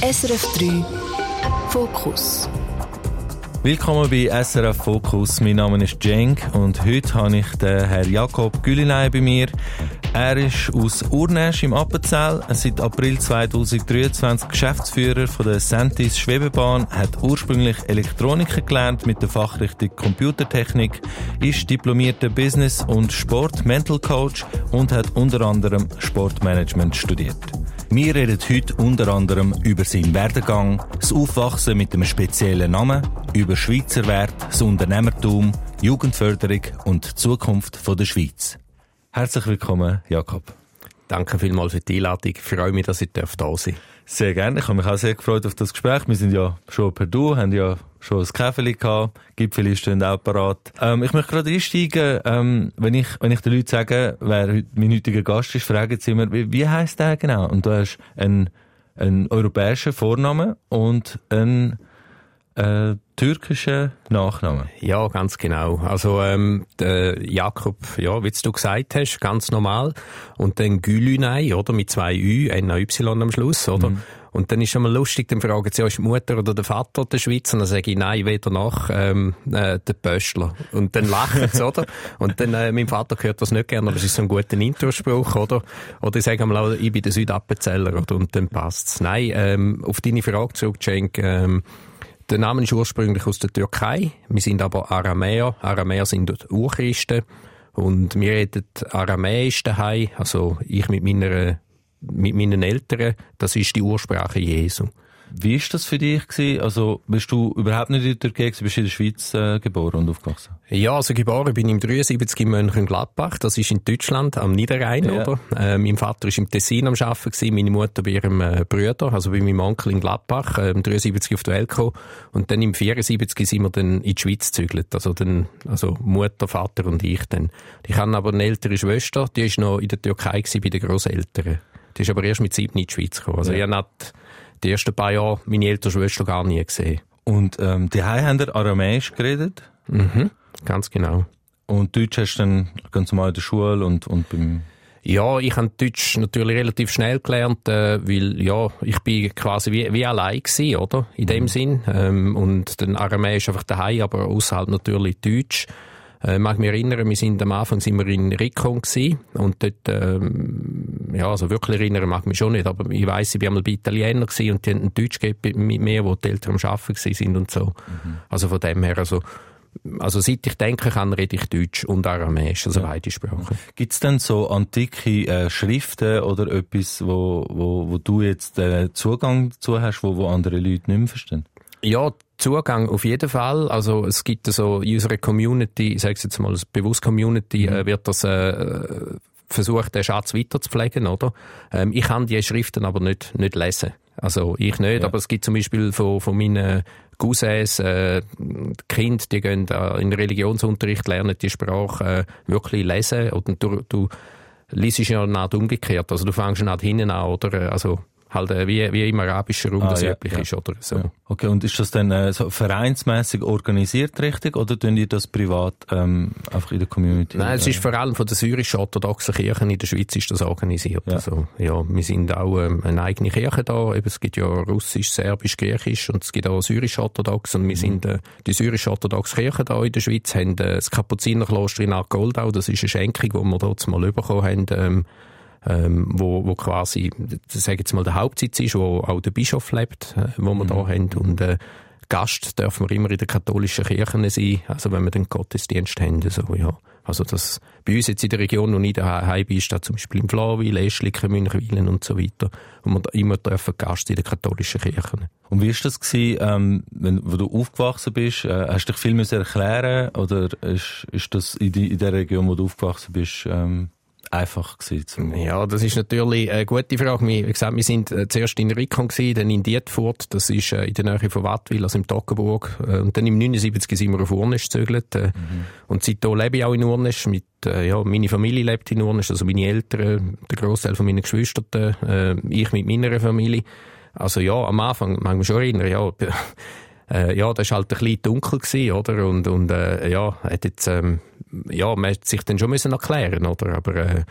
SRF 3 Fokus. Willkommen bei SRF Fokus. Mein Name ist Cenk und heute habe ich den Herrn Jakob Gülinay bei mir. Er ist aus Urnesch im Appenzell, seit April 2023 Geschäftsführer von der Sentis Schwebebahn, hat ursprünglich Elektroniker gelernt mit der Fachrichtung Computertechnik, ist diplomierter Business- und Sport-Mental Coach und hat unter anderem Sportmanagement studiert. Wir reden heute unter anderem über seinen Werdegang, das Aufwachsen mit einem speziellen Namen, über Schweizer Wert, das Unternehmertum, Jugendförderung und die Zukunft der Schweiz. Herzlich willkommen, Jakob. Danke vielmals für die Einladung. Ich freue mich, dass ich da sein darf. Sehr gerne. Ich habe mich auch sehr gefreut auf das Gespräch. Wir sind ja schon per Du, haben ja schon ein Käfeli gehabt. Gipfeli stehen auch parat. Ähm, ich möchte gerade einsteigen. Ähm, wenn ich, wenn ich den Leuten sage, wer mein heutiger Gast ist, fragen sie immer, wie, wie heisst der genau? Und du hast einen, einen europäischen Vornamen und einen, äh, türkischen Nachnamen. Ja, ganz genau. Also ähm, Jakob, ja, wie du gesagt hast, ganz normal. Und dann Gülünay, oder? Mit zwei Ü, N-A-Y am Schluss, oder? Mhm. Und dann ist schon mal lustig, dann fragen sie, ist die Mutter oder der Vater der Schweiz? Und dann sage ich, nein, weder nach, ähm, äh, der Pöstler. Und dann lachen sie, oder? Und dann, äh, mein Vater hört das nicht gerne, aber es ist so ein guter Introspruch, oder? Oder ich sage mal, ich bin der Südappenzeller, oder? Und dann passt's. Nein, ähm, auf deine Frage zurück, Cenk, ähm, der Name ist ursprünglich aus der Türkei. Wir sind aber Aramäer. Aramäer sind Urchristen. Und wir reden Aramäisch daheim. Also ich mit meiner, mit meinen Eltern. Das ist die Ursprache Jesu. Wie ist das für dich gewesen? Also, bist du überhaupt nicht in der Türkei, bist du in der Schweiz äh, geboren und aufgewachsen? Ja, also geboren bin ich im 73 in Mönchengladbach. Das ist in Deutschland, am Niederrhein, ja. oder? Äh, mein Vater war im Tessin am Arbeiten, gewesen, meine Mutter bei ihrem äh, Bruder, also bei meinem Onkel in Gladbach, äh, im 73 auf die Welt gekommen. Und dann im 74 sind wir dann in die Schweiz gezügelt. Also dann, also Mutter, Vater und ich dann. Ich habe aber eine ältere Schwester, die ist noch in der Türkei gewesen, bei den Grosseltern. Die ist aber erst mit sieben in die Schweiz gekommen. Also ja. ich habe die ersten paar Jahre meine ältere Schwester gar nie gesehen. Und ähm, die haben ihr Aramäisch geredet? Mhm, ganz genau. Und Deutsch hast du dann ganz normal in der Schule und, und beim... Ja, ich habe Deutsch natürlich relativ schnell gelernt, äh, weil ja, ich bin quasi wie, wie allein gewesen, oder? In dem mhm. Sinn. Ähm, und dann Aramäisch einfach daheim, aber außerhalb natürlich Deutsch. Äh, mag mich erinnern, wir sind am Anfang sind wir in Rikon und dort, ähm, ja, also wirklich erinnern mag mich schon nicht, aber ich weiss, ich war einmal bei Italienern gewesen und die haben Deutsch gegeben mit mir, wo die Eltern am Arbeiten sind und so. Mhm. Also von dem her, also, also seit ich denken kann, rede ich Deutsch und Aramäisch, also ja. beide Sprachen. Gibt es denn so antike äh, Schriften oder etwas, wo, wo, wo du jetzt äh, Zugang dazu hast, wo, wo andere Leute nicht mehr verstehen? Ja, Zugang auf jeden Fall. Also es gibt so in unserer Community, ich sage es jetzt mal, bewusst Community, mhm. äh, wird das äh, versucht, den Schatz weiter zu pflegen, oder? Ähm, ich kann die Schriften aber nicht, nicht lesen. Also ich nicht, ja. aber es gibt zum Beispiel von, von meinen Cousins, äh, Kinder, die gehen in Religionsunterricht lernen die Sprache äh, wirklich lesen und du, du liest ja nicht umgekehrt. Also du fängst nicht hinten an, oder? Also halt äh, wie, wie im arabischen Raum ah, das ja, üblich ja. ist oder so. Ja. Okay, und ist das dann äh, so vereinsmäßig organisiert richtig oder tun ihr das privat ähm, einfach in der Community? Nein, es ist vor allem von der syrischen-orthodoxen Kirche in der Schweiz ist das organisiert. Ja. Also, ja, wir sind auch ähm, eine eigene Kirche da. Eben, es gibt ja russisch, serbisch, griechisch und es gibt auch syrisch-orthodox und wir mhm. sind äh, die syrisch-orthodoxe Kirche da in der Schweiz, haben äh, das Kapuzinerkloster in Goldau, das ist eine Schenkung, die wir dort mal bekommen haben, ähm, ähm, wo, wo quasi, sage jetzt mal, der Hauptsitz ist, wo auch der Bischof lebt, äh, wo wir mhm. da haben. Und äh, Gast dürfen wir immer in der katholischen Kirche sein, also wenn wir den Gottesdienst haben. So, ja. Also das, bei uns jetzt in der Region, wo ich daheim bin, ist da zum Beispiel im Flawil, Eschliken, Münchwilen und so weiter. Und wir da immer dürfen Gast in der katholischen Kirche. Und wie war das gewesen, ähm, wenn, wo du aufgewachsen bist? Äh, hast du dich viel müssen erklären oder ist, ist das in, die, in der Region, wo du aufgewachsen bist, ähm, einfach gewesen? Ja, das ist natürlich eine gute Frage. Wie gesagt, wir sind äh, zuerst in Rikon gewesen, dann in Dietfurt, das ist äh, in der Nähe von Wattwil, also im Toggenburg. Äh, und dann im 79 sind wir auf Urnisch gezögert. Mhm. Und seitdem lebe ich auch in Urnisch. Mit, ja, meine Familie lebt in Urnisch, also meine Eltern, der Großteil von meinen Geschwistern, ich mit meiner Familie. Also ja, am Anfang, mag man schon erinnern, ja, äh, ja, das war halt ein bisschen dunkel gewesen, oder? Und, und äh, ja, hat jetzt, ähm, ja, man hat sich dann schon müssen erklären, oder? Aber äh,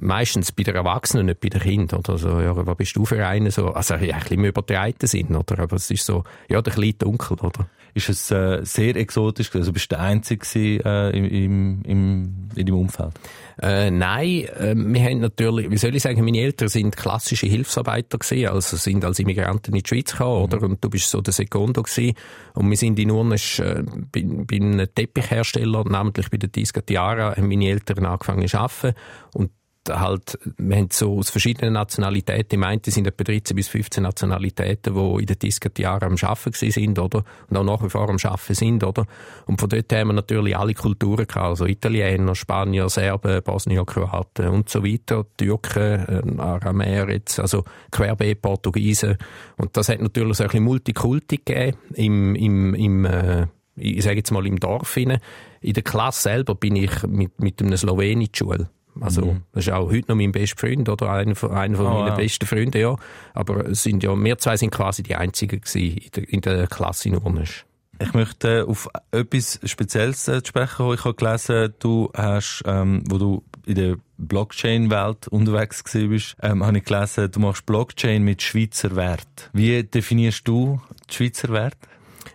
meistens bei den Erwachsenen, nicht bei den Kindern, oder so, ja, was bist du für einen, so, also, ja, ein bisschen im übertreiten Sinn, oder, aber es ist so, ja, der kleine Dunkel, oder? Ist es äh, sehr exotisch also bist du der Einzige äh, im, im, im, in deinem Umfeld? Äh, nein, äh, wir haben natürlich, wie soll ich sagen, meine Eltern sind klassische Hilfsarbeiter gewesen, also sind als Immigranten in die Schweiz gekommen, mhm. oder? Und du bist so der Sekundo gewesen. Und wir sind in Urnesch, äh, bei, bei einem Teppichhersteller, namentlich bei der Disca Tiara, haben meine Eltern angefangen zu arbeiten. Und halt, wir haben so aus verschiedenen Nationalitäten, ich meinte, es sind etwa 13 bis 15 Nationalitäten, die in den Disket-Jahren am Arbeiten sind, oder? Und auch nach wie vor am Arbeiten sind, oder? Und von dort haben wir natürlich alle Kulturen gehabt, also Italiener, Spanier, Serben, Bosnier, Kroaten und so weiter, Türken, äh, Aramäer jetzt, also querbeet Portugiesen. Und das hat natürlich so ein bisschen Multikulti gegeben im, im, im äh, ich sage jetzt mal im Dorf hinein. In der Klasse selber bin ich mit, mit einem Slowenisch Schule. Also, mhm. das ist auch heute noch mein bester Freund oder einer von, einer von oh, meinen ja. besten Freunden, ja. Aber sind ja, wir zwei sind quasi die einzigen in der, in der Klasse in Urnisch. Ich möchte auf etwas Spezielles zu sprechen kommen. Ich habe gelesen, du hast, ähm, wo du in der Blockchain-Welt unterwegs bist, ähm, habe ich gelesen, du machst Blockchain mit Schweizer Wert. Wie definierst du Schweizer Wert?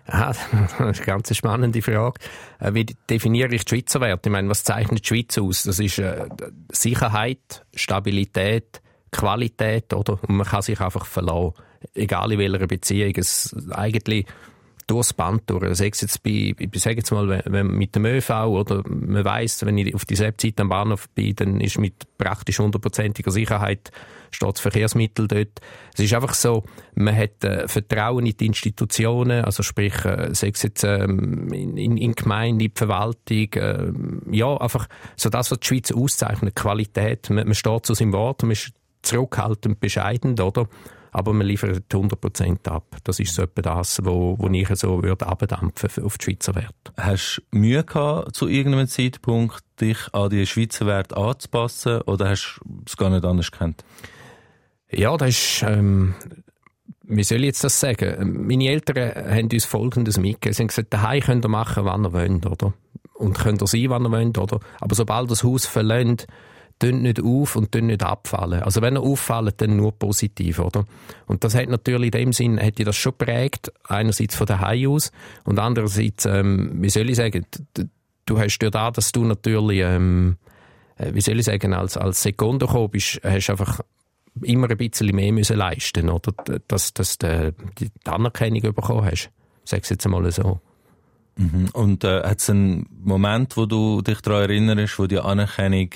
Ah, das ist eine ganz spannende Frage. Äh, wie definiere ich die Schweizer Werte? Ich meine, was zeichnet die Schweiz aus? Das ist äh, Sicherheit, Stabilität, Qualität, oder? Und man kann sich einfach verlassen. Egal in welcher Beziehung. Es eigentlich durchs Band durch. Sei es jetzt bei, ich sage jetzt mal, wenn, mit dem ÖV, oder man weiss, wenn ich auf die Webseite am Bahnhof bin, dann ist mit praktisch hundertprozentiger Sicherheit steht das Verkehrsmittel dort. Es ist einfach so, man hat äh, Vertrauen in die Institutionen, also sprich, äh, sei es jetzt ähm, in, in, in Gemeinde, in die Verwaltung, äh, ja, einfach so das, was die Schweiz auszeichnet, Qualität. Man, man steht zu seinem Wort, man ist zurückhaltend, bescheiden, oder? Aber man liefert 100% ab. Das ist so etwa das, wo, wo ich so würde abdampfen auf die Schweizer Werte. Hast du Mühe gehabt, zu irgendeinem Zeitpunkt dich an die Schweizer Werte anzupassen oder hast du es gar nicht anders gekannt? Ja, das ist, ähm, wie soll ich jetzt das sagen? Meine Eltern haben uns Folgendes mitgegeben. Sie haben gesagt, daheim könnt ihr machen, wann ihr wollt, oder? Und könnt ihr sein, wann ihr wollt, oder? Aber sobald das Haus verlässt, tönt nicht auf und tönt nicht abfallen. Also wenn er auffallen, dann nur positiv, oder? Und das hat natürlich in dem Sinn, hätte das schon prägt, einerseits von daheim aus und andererseits, ähm, wie soll ich sagen, du hast ja da, dass du natürlich, ähm, äh, wie soll ich sagen, als, als Sekunde gekommen bist, hast einfach immer ein bisschen mehr müssen leisten, oder? Dass, dass du die Anerkennung bekommen hast. Sag jetzt einmal so. Mhm. Und äh, hat es einen Moment, wo du dich daran erinnerst, wo die Anerkennung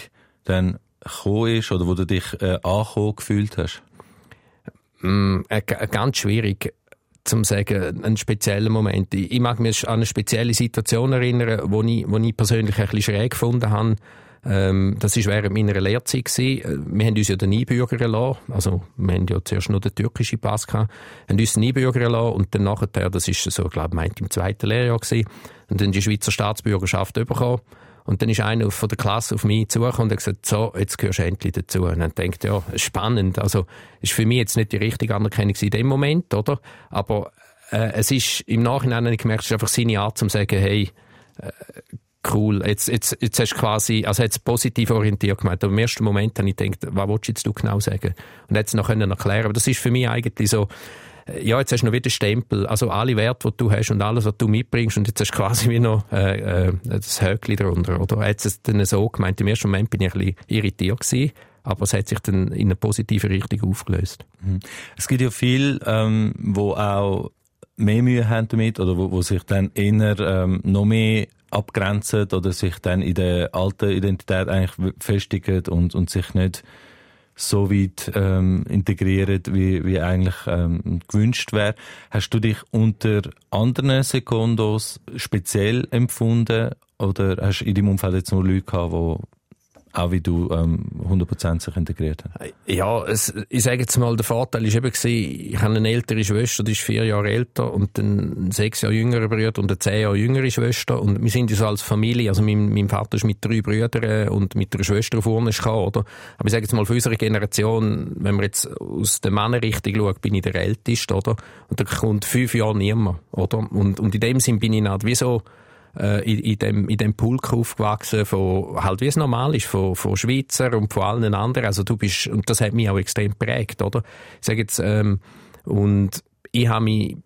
dann gekommen ist oder wo du dich äh, angekommen gefühlt hast? Mm, äh, ganz schwierig zu sagen, einen speziellen Moment. Ich mag mich an eine spezielle Situation erinnern, wo ich, wo ich persönlich ein bisschen schräg gefunden habe. Ähm, das war während meiner Lehrzeit. Gewesen. Wir haben uns ja den einbürgern lassen. Also, wir haben ja zuerst nur den türkischen Pass gehabt. Wir haben uns den einbürgern lassen und dann nachher, das ist so, glaube ich, im zweiten Lehrjahr gewesen, und dann die Schweizer Staatsbürgerschaft bekommen. Und dann ist einer von der Klasse auf mich zugekommen und hat gesagt, so, jetzt gehörst du endlich dazu. Und dann denkt ja, spannend. Also, ist für mich jetzt nicht die richtige Anerkennung in dem Moment, oder? Aber, äh, es ist, im Nachhinein habe ich gemerkt, es ist einfach seine Art, zu sagen, hey, äh, cool, jetzt, jetzt, jetzt hast du quasi, also jetzt positiv orientiert gemeint, aber im ersten Moment habe ich gedacht, was willst du jetzt genau sagen? Und jetzt noch können erklären, aber das ist für mich eigentlich so, ja, jetzt hast du noch wieder Stempel, also alle Werte, die du hast und alles, was du mitbringst und jetzt hast du quasi wie noch äh, äh, das Höckli drunter, oder? Jetzt es dann so gemeint, im ersten Moment bin ich ein bisschen irritiert gewesen, aber es hat sich dann in eine positive Richtung aufgelöst. Mhm. Es gibt ja viel, ähm, wo auch mehr Mühe haben damit oder wo, wo sich dann eher ähm, noch mehr abgrenzen oder sich dann in der alten Identität eigentlich festigen und, und sich nicht so weit ähm, integrieren, wie, wie eigentlich ähm, gewünscht wäre. Hast du dich unter anderen Sekundos speziell empfunden oder hast du in deinem Umfeld jetzt nur Leute gehabt, die auch wie du ähm, 100% sich integriert haben? Ja, es, ich sage jetzt mal, der Vorteil war eben, gewesen, ich habe eine ältere Schwester, die ist vier Jahre älter und einen sechs Jahre jüngeren Bruder und eine zehn Jahre jüngere Schwester und wir sind ja so als Familie, also mein, mein Vater ist mit drei Brüdern und mit einer Schwester vorne gekommen, oder? Aber ich sage jetzt mal, für unsere Generation, wenn man jetzt aus der Männerrichtung schaut, bin ich der Älteste, oder? Und da kommt fünf Jahre niemand, oder? Und, und in dem Sinn bin ich nicht wie so äh, in, in, dem, in dem Pulk aufgewachsen, von, halt wie es normal ist, von, von Schweizer und von allen anderen. Also du bist, und das hat mich auch extrem prägt, oder? Ich sage jetzt, ähm, und ich habe mich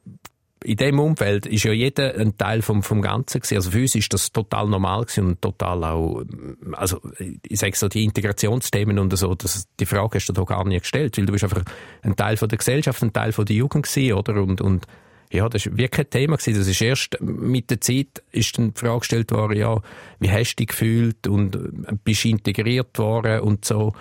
in dem Umfeld ist ja jeder ein Teil vom, vom Ganzen gewesen. Also für uns ist das total normal gewesen und total auch, also ich sage so, die Integrationsthemen und so, das, die Frage hast du da gar nicht gestellt, weil du bist einfach ein Teil von der Gesellschaft, ein Teil von der Jugend gewesen, oder? Und, und ja, das war wirklich kein Thema. Gewesen. Das ist erst mit der Zeit ist dann die Frage gestellt worden, ja, wie hast du dich gefühlt und äh, bist integriert worden und so.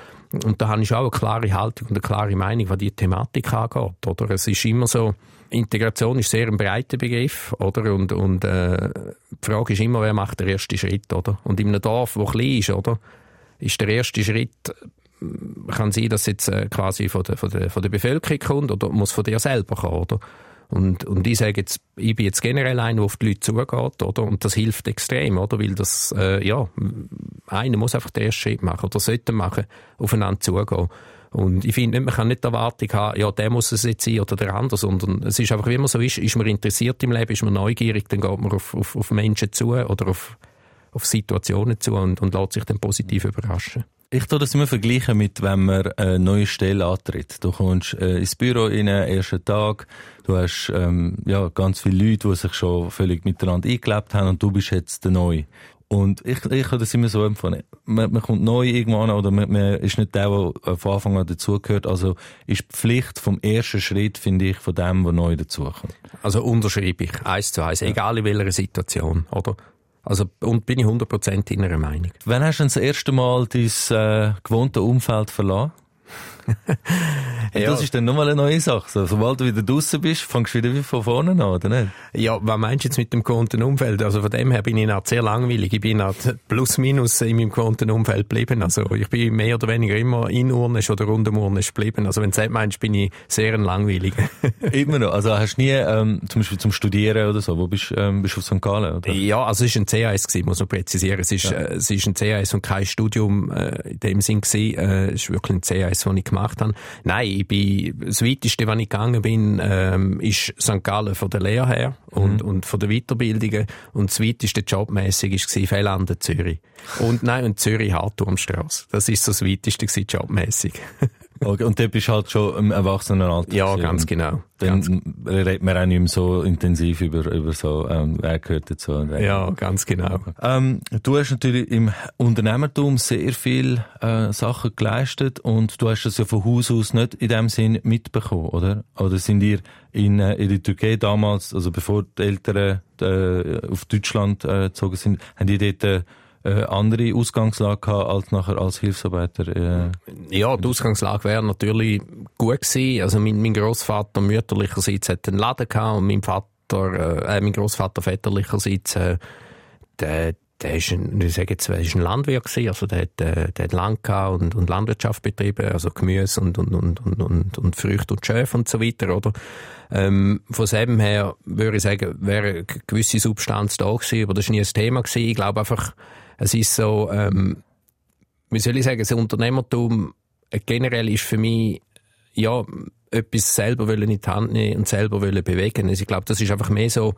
Und da habe ich auch eine klare Haltung und eine klare Meinung, was die Thematik angeht. Oder? Es ist immer so, Integration ist sehr ein breiter Begriff, oder? Und, und äh, die Frage ist immer, wer macht den ersten Schritt, oder? Und in einem Dorf, wo klein ist, oder? Ist der erste Schritt kann sein, dass jetzt äh, quasi von der, von, der, von der Bevölkerung kommt oder muss von dir selber kommen, oder? Und, und ich sage jetzt, ich bin jetzt generell einer, der auf die Leute zugeht, oder? Und das hilft extrem, oder? Weil das, äh, ja, einer muss einfach den ersten Schritt machen oder sollte machen, aufeinander zugehen. Und ich finde, man kann nicht die Erwartung haben, ja, der muss es jetzt sein oder der andere, sondern es ist einfach, wie man so ist, ist man interessiert im Leben, ist man neugierig, dann geht man auf, auf, auf Menschen zu oder auf, auf Situationen zu und, und lässt sich dann positiv überraschen. Ich tue das immer vergleichen mit, wenn man eine neue Stelle antritt. Du kommst äh, ins Büro in den ersten Tag, du hast ähm, ja, ganz viele Leute, die sich schon völlig miteinander eingelebt haben und du bist jetzt der Neue. Und ich, ich habe das immer so empfunden. Man, man kommt neu irgendwann oder man, man ist nicht der, der von Anfang an dazugehört. Also ist die Pflicht vom ersten Schritt, finde ich, von dem, der neu dazukommt. Also unterschreibe ich, eins zu eins, ja. egal in welcher Situation, oder? Also, und bin ich 100% deiner Meinung. Wann hast du das erste Mal dein äh, gewohnte Umfeld verlassen? ja. Das ist dann nochmal eine neue Sache. So, sobald du wieder draußen bist, fängst du wieder wie von vorne an, oder nicht? Ja, was meinst du jetzt mit dem gewohnten Umfeld? Also von dem her bin ich noch sehr langweilig. Ich bin noch plus minus in meinem gewohnten Umfeld geblieben. Also ich bin mehr oder weniger immer in Urnisch oder rund um Urnisch geblieben. Also wenn du das meinst, bin ich sehr langweilig. immer noch? Also hast du nie ähm, zum Beispiel zum Studieren oder so, wo bist du ähm, bist du auf St. Gallen? Oder? Ja, also es war ein CAS, gewesen, muss man präzisieren. Es ist, ja. äh, es ist ein CAS und kein Studium äh, in dem Sinn gewesen. Äh, es ist wirklich ein CAS, das ich gemacht habe. Nein, ich bin, das weiteste, was ich gegangen bin, ähm, ist St. Gallen von der Lehre her und, mhm. und von der Weiterbildungen. Und das weiteste jobmässig war Fellanden Zürich. Und nein, und Zürich Hartturmstrasse. Das ist so das weiteste jobmässig. Okay, und dort bist du halt schon im Erwachsenenalter. Ja, ganz genau. Dann ganz redet man auch nicht mehr so intensiv über, über so, ähm, wer gehört dazu. Und wer ja, ganz genau. Ähm, du hast natürlich im Unternehmertum sehr viel äh, Sachen geleistet und du hast das ja von Haus aus nicht in dem Sinn mitbekommen, oder? Oder sind ihr in, äh, in der Türkei damals, also bevor die Eltern äh, auf Deutschland äh, gezogen sind, haben die dort äh, äh, andere Ausgangslage gehabt als nachher als Hilfsarbeiter? Äh. Ja, die Ausgangslage wäre natürlich gut gewesen. Also mein, mein Großvater mütterlicherseits hat einen Laden gehabt und mein Vater, äh, mein Großvater väterlicherseits, äh, der, der ist ein, ich sage jetzt, ist ein Landwirt gewesen, also der hat, äh, der hat Land und, und Landwirtschaft betrieben, also Gemüse und, und, und, und, und, und Früchte und Schäfe und so weiter, oder? Ähm, von dem her würde ich sagen, wäre eine gewisse Substanz da gewesen, aber das war nie ein Thema gewesen. Ich glaube einfach, es ist so, ähm, wie soll ich sagen, das Unternehmertum äh, generell ist für mich, ja, etwas selber wollen in die Hand nehmen und selber wollen bewegen. Also ich glaube, das ist einfach mehr so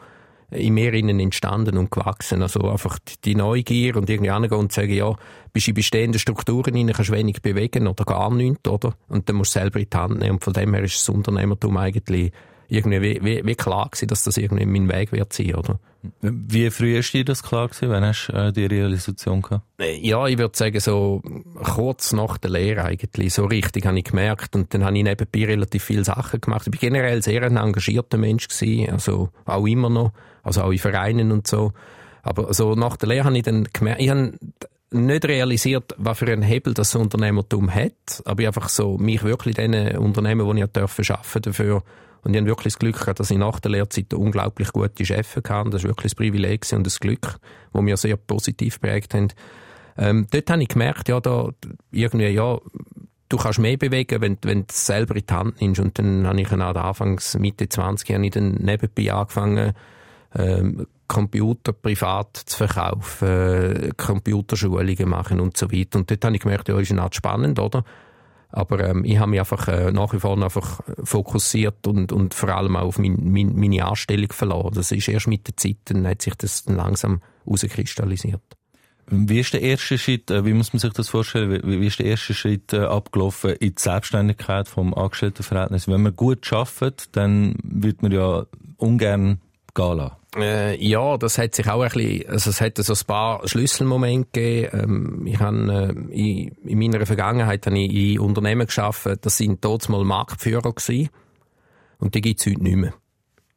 in mir innen entstanden und gewachsen. Also einfach die Neugier und irgendwie angehen und sagen, ja, bist in bestehenden Strukturen rein, kannst wenig bewegen oder gar nichts, oder? Und dann musst du selber in die Hand nehmen. Und von dem her ist das Unternehmertum eigentlich irgendwie wie, wie, wie klar gewesen, dass das irgendwie mein Weg wird sein, oder? Wie früh ist dir das klar gewesen? Wann hast du äh, die Realisation gehabt? Äh, ja, ich würde sagen, so kurz nach der Lehre eigentlich. So richtig habe ich gemerkt. Und dann habe ich nebenbei relativ viele Sachen gemacht. Ich bin generell sehr ein engagierter Mensch gewesen. Also auch immer noch. Also auch in Vereinen und so. Aber so nach der Lehre habe ich dann gemerkt, ich habe nicht realisiert, was für einen Hebel das Unternehmertum hat. Aber ich einfach so mich wirklich den Unternehmen, wo ich arbeiten dafür und ich habe wirklich das Glück gehabt, dass ich nach der Lehrzeit unglaublich gute Chefs hatte. Das ist wirklich ein Privileg und ein Glück, das mir sehr positiv prägt haben. Ähm, dort habe ich gemerkt, ja, da irgendwie, ja, du kannst mehr bewegen, wenn, wenn du es selber in die Hand nimmst. Und dann habe ich dann Anfangs, Mitte 20, habe ich dann nebenbei angefangen, ähm, Computer privat zu verkaufen, äh, Computerschulungen machen und so weiter. Und dort habe ich gemerkt, ja, ist eine Art spannend, oder? Aber ähm, ich habe mich einfach äh, nach wie vor einfach fokussiert und, und vor allem auch auf mein, mein, meine Anstellung verloren. Das ist erst mit der Zeit, dann hat sich das dann langsam herauskristallisiert. Wie ist der erste Schritt, äh, wie muss man sich das vorstellen, wie ist der erste Schritt äh, abgelaufen in die Selbstständigkeit vom Angestelltenverhältnis? Wenn man gut arbeitet, dann wird man ja ungern gehen lassen. Äh, ja, das hat sich auch ein bisschen, also es hat so ein paar Schlüsselmomente gegeben. Ähm, ich habe, äh, in, in, meiner Vergangenheit habe ich in Unternehmen geschaffen, das sind dort mal Marktführer gewesen. Und die gibt's heute nicht mehr.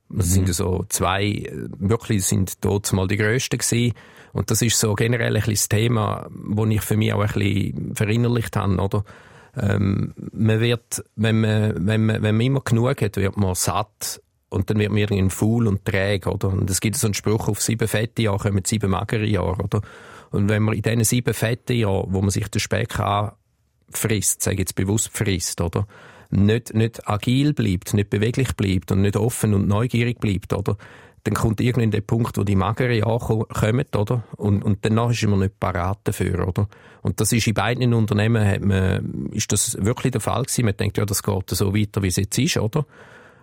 Das mhm. sind so zwei, äh, wirklich sind dort mal die grössten gewesen. Und das ist so generell ein bisschen das Thema, das ich für mich auch ein bisschen verinnerlicht habe, oder? Ähm, man wird, wenn man, wenn man, wenn man immer genug hat, wird man satt und dann wird man irgendwie faul und träge, oder? Und es gibt so einen Spruch, auf sieben fette Jahre kommen sieben magere Jahre, oder? Und wenn man in diesen sieben fette Jahren, wo man sich den Speck anfrisst, sage ich jetzt bewusst frisst, oder? Nicht, nicht agil bleibt, nicht beweglich bleibt und nicht offen und neugierig bleibt, oder? Dann kommt irgendwann der Punkt, wo die magere Jahre kommen, oder? Und, und danach ist man nicht parat dafür, oder? Und das ist in beiden Unternehmen, hat man, ist das wirklich der Fall gewesen. Man denkt, ja, das geht so weiter, wie es jetzt ist, oder?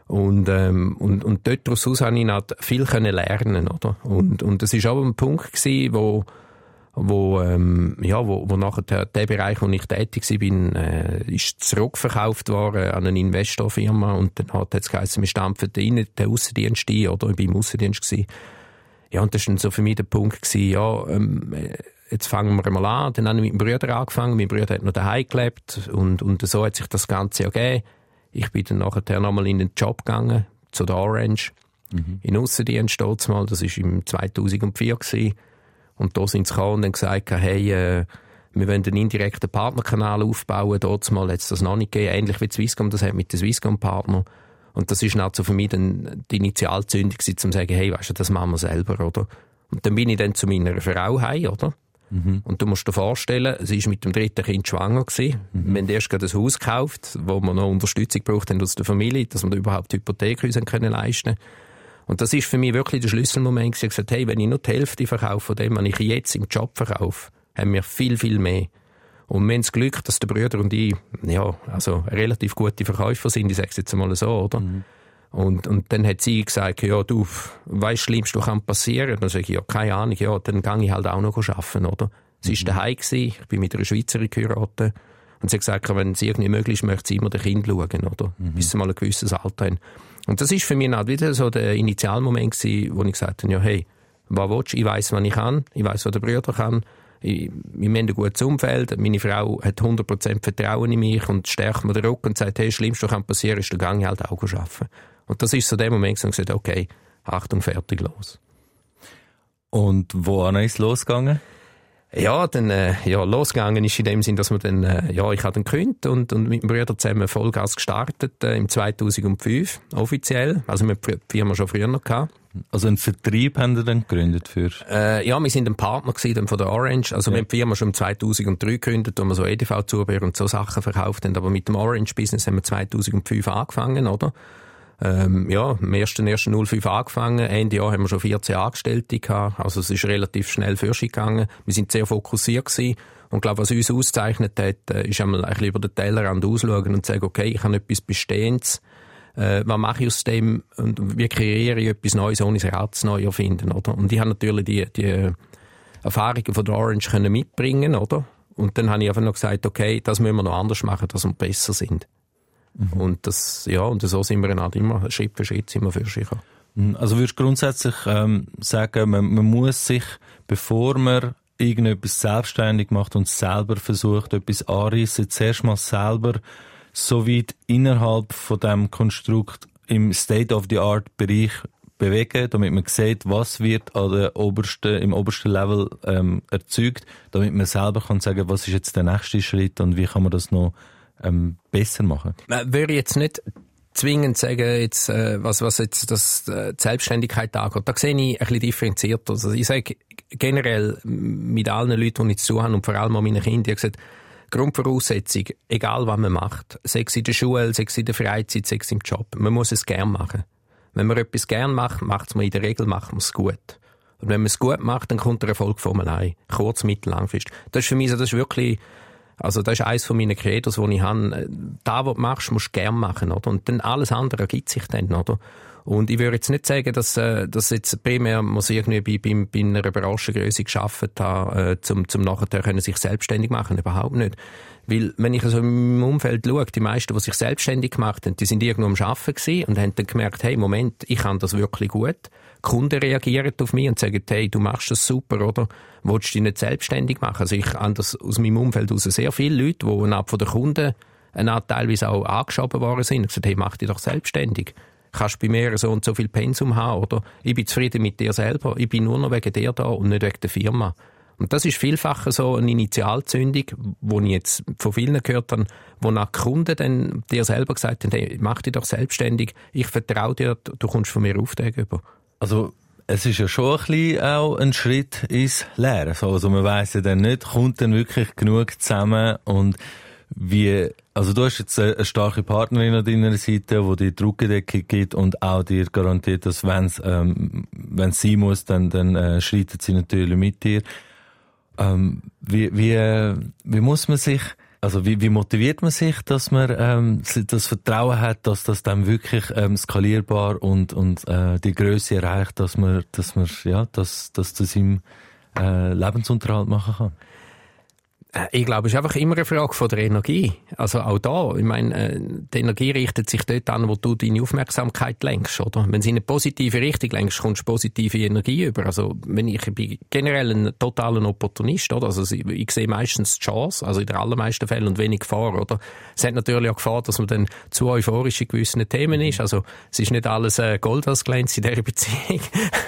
Und, ähm, und, und dort daraus habe ich halt viel können lernen, oder? Und, und das ist auch ein Punkt gewesen, wo, wo, ähm, ja, wo, wo nachher der, der Bereich, wo ich tätig war, äh, ist zurückverkauft worden an eine Investorfirma und dann hat es geheißen, wir stampfen rein, den Aussendienst ein, oder? Ich war im Aussendienst gewesen. Ja, und das war so für mich der Punkt gewesen, ja, ähm, jetzt fangen wir mal an. Dann habe ich mit meinem Bruder angefangen. Mein Bruder hat noch daheim gelebt und, und so hat sich das Ganze ergeben. Ich bin dann nachher nochmal in den Job gegangen, zu der Orange, mhm. in Aussendienst mal, das war im 2004 gewesen. Und da sind sie gekommen und dann gesagt, hey, äh, wir wollen einen indirekten Partnerkanal aufbauen. Dort mal hat es das noch nicht gegeben, ähnlich wie Swisscom das hat mit den Swisscom-Partnern. Und das ist also für mich dann die Initialzündung um zu sagen, hey, weißt du, das machen wir selber, oder? Und dann bin ich dann zu meiner Frau heim, oder? Mhm. Und du musst dir vorstellen, sie ist mit dem dritten Kind schwanger gewesen. Mhm. Wir haben erst gerade ein Haus gekauft, wo wir noch Unterstützung braucht aus der Familie, dass wir da überhaupt Hypothek uns können leisten Und das ist für mich wirklich der Schlüsselmoment. Sie hat gesagt, hey, wenn ich nur die Hälfte verkaufe von dem, was ich jetzt im Job verkaufe, haben wir viel, viel mehr. Und wir haben das Glück, dass der Brüder und ich, ja, also relativ gute Verkäufer sind, ich sage es jetzt mal so, oder? Mhm. Und, und dann hat sie gesagt, ja, du, weißt, Schlimmste kann passieren. Dann sage ich, ja, keine Ahnung, ja, dann gehe ich halt auch noch arbeiten, oder? Sie mhm. war daheim, gewesen, ich bin mit einer Schweizerin geheiratet. Und sie hat gesagt, wenn es irgendwie möglich ist, möchte sie immer den Kind schauen, oder? Mhm. Bis sie mal ein gewisses Alter haben. Und das ist für mich halt wieder so der Initialmoment gewesen, wo ich gesagt habe, ja, hey, was willst du? Ich weiss, was ich kann. Ich weiss, was der Bruder kann. Ich, wir haben ein gutes Umfeld. Meine Frau hat 100% Vertrauen in mich und stärkt mir den Rücken und sagt, hey, das Schlimmste, was kann passieren, ist, dann gehe ich halt auch arbeiten. Und das ist so der Moment, wo ich gesagt okay, Achtung, fertig, los. Und wo ist es losgegangen? Ja, dann, äh, ja, losgegangen ist in dem Sinn, dass wir dann, äh, ja, ich habe dann gekündigt und, und mit dem Bruder zusammen Vollgas gestartet, äh, im 2005, offiziell. Also, wir haben die Firma schon früher noch gehabt. Also, einen Vertrieb haben Sie dann gegründet für? Äh, ja, wir sind ein Partner gewesen von der Orange. Also, ja. wir haben die Firma schon im 2003 gegründet, wo wir so EDV-Zubehör und so Sachen verkauft haben. Aber mit dem Orange-Business haben wir 2005 angefangen, oder? Ähm, ja, am 1.1.05 angefangen. Ende Jahr haben wir schon 14 Angestellte gehabt. Also es ist relativ schnell für gegangen. Wir sind sehr fokussiert gewesen. Und ich glaube, was uns auszeichnet hat, äh, ist einmal ein bisschen über den Tellerrand ausschauen und sagen, okay, ich habe etwas Bestehendes. Äh, was mache ich aus dem? Und wie kreiere ich etwas Neues, ohne das Rad neu erfinden, oder? Und ich habe natürlich die, die Erfahrungen von der Orange können mitbringen, oder? Und dann habe ich einfach noch gesagt, okay, das müssen wir noch anders machen, dass wir besser sind. Mhm. Und das, ja, und so sind wir halt immer Schritt für Schritt sind wir für sich. Mhm. Also würdest du grundsätzlich ähm, sagen, man, man muss sich, bevor man irgendetwas selbstständig macht und selber versucht, etwas anreißen, zuerst mal selber so weit innerhalb von dem Konstrukt im State-of-the-Art-Bereich bewegen, damit man sieht, was wird an der obersten, im obersten Level ähm, erzeugt, damit man selber kann sagen, was ist jetzt der nächste Schritt und wie kann man das noch ähm, besser machen? Würde jetzt nicht zwingend sagen, jetzt, äh, was, was jetzt das, äh, die Selbstständigkeit angeht. Da sehe ich ein bisschen differenzierter. Also ich sage generell mit allen Leuten, die ich zu habe und vor allem auch meinen Kindern, ich gesagt, Grundvoraussetzung, egal was man macht, sei es in der Schule, sei es in der Freizeit, sei es im Job, man muss es gern machen. Wenn man etwas gern macht, macht es man in der Regel macht man es gut. Und wenn man es gut macht, dann kommt der Erfolg von allein. Kurz, mittel, langfristig. Das ist für mich so, das ist wirklich Also das ist eines von meinen Credos, wo ich habe. Da, was du machst, musst du gerne machen, oder? Und dann alles andere ergibt sich dann, oder? Und ich würde jetzt nicht sagen, dass, äh, dass jetzt primär muss irgendwie bei, bei, bei einer Branchengröße geschaffen habe, äh, zum, zum nachher können sich selbstständig machen. Überhaupt nicht. Weil, wenn ich so im Umfeld schaue, die meisten, die sich selbstständig gemacht haben, die sind irgendwo am Arbeiten und haben dann gemerkt, hey, Moment, ich kann das wirklich gut. Kunden reagieren auf mich und sagen, hey, du machst das super, oder? Wolltest du dich nicht selbstständig machen? Also ich habe das aus meinem Umfeld heraus sehr viele Leute, die ab von den Kunden eine Art teilweise auch angeschoben worden sind gesagt, hey, mach dich doch selbstständig kannst bei mir so und so viel Pensum haben, oder? Ich bin zufrieden mit dir selber, ich bin nur noch wegen dir da und nicht wegen der Firma. Und das ist vielfach so eine Initialzündung, wo ich jetzt von vielen gehört habe, wo nach Kunden dann dir selber gesagt haben, hey, mach dich doch selbstständig, ich vertraue dir, du kommst von mir Aufträge über. Also es ist ja schon ein bisschen auch ein Schritt ins Leere. Also man weiß ja dann nicht, kommt dann wirklich genug zusammen und wie, also du hast jetzt eine starke Partnerin an deiner Seite, die dir Druckdeckung gibt und auch dir garantiert, dass wenn es ähm, wenn's sein muss, dann, dann äh, schreitet sie natürlich mit dir. Ähm, wie, wie, wie muss man sich, also wie, wie motiviert man sich, dass man ähm, das Vertrauen hat, dass das dann wirklich ähm, skalierbar und, und äh, die Größe erreicht, dass man, dass man ja, dass, dass das im äh, Lebensunterhalt machen kann? Äh, ich glaube, es ist einfach immer eine Frage von der Energie. Also auch da, ich meine, äh, die Energie richtet sich dort an, wo du deine Aufmerksamkeit lenkst, oder? Wenn sie in eine positive Richtung lenkst, kommst du positive Energie über. Also, wenn ich, ich bin generell ein totaler Opportunist, oder? Also, ich, ich sehe meistens die Chance, also in den allermeisten Fällen und wenig Gefahr, oder? Es hat natürlich auch Gefahr, dass man dann zu euphorisch in gewissen Themen ist. Also, es ist nicht alles äh, Gold, was glänzt in dieser Beziehung.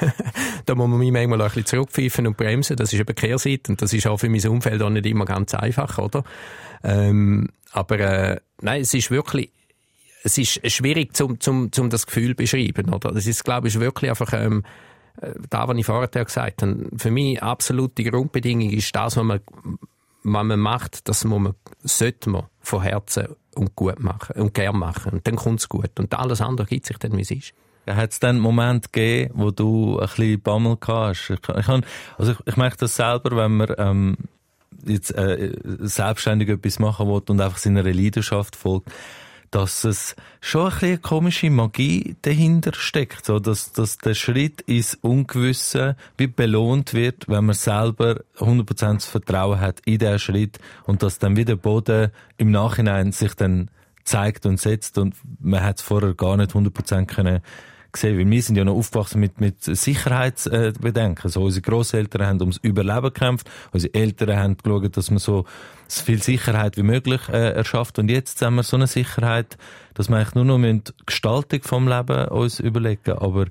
da muss man mich manchmal auch ein bisschen zurückpfeifen und bremsen. Das ist eben Kehrseite und das ist auch für mein Umfeld auch nicht immer ganz einfach, oder? Ähm, aber äh, nein, es ist wirklich es ist schwierig, zum, zum, zum das Gefühl zu beschreiben, oder? Das ist, glaube ich, wirklich einfach ähm, äh, da, was ich vorher gesagt habe. Für mich absolute Grundbedingung ist das, was man, was man macht, das muss man, sollte man von Herzen und gut machen und gern machen. Und dann kommt es gut. Und alles andere gibt sich dann, wie es ist. Hat es dann einen Moment gegeben, wo du ein bisschen Bammel hast? Ich, ich, also ich, ich merke das selber, wenn man ähm, jetzt äh, selbstständig etwas machen will und einfach seiner Leidenschaft folgt, dass es schon ein bisschen komische Magie dahinter steckt, so dass, dass der Schritt ins Ungewisse wie belohnt wird, wenn man selber 100% Vertrauen hat in diesen Schritt und dass dann wieder Boden im Nachhinein sich dann zeigt und setzt und man hat es vorher gar nicht 100% können gesehen, weil wir sind ja noch aufgewachsen mit, mit Sicherheitsbedenken. Also unsere Großeltern haben ums Überleben gekämpft, unsere Eltern haben geschaut, dass man so so viel Sicherheit wie möglich äh, erschafft. Und jetzt haben wir so eine Sicherheit, dass wir eigentlich nur noch die Gestaltung vom Leben uns überlegen. Aber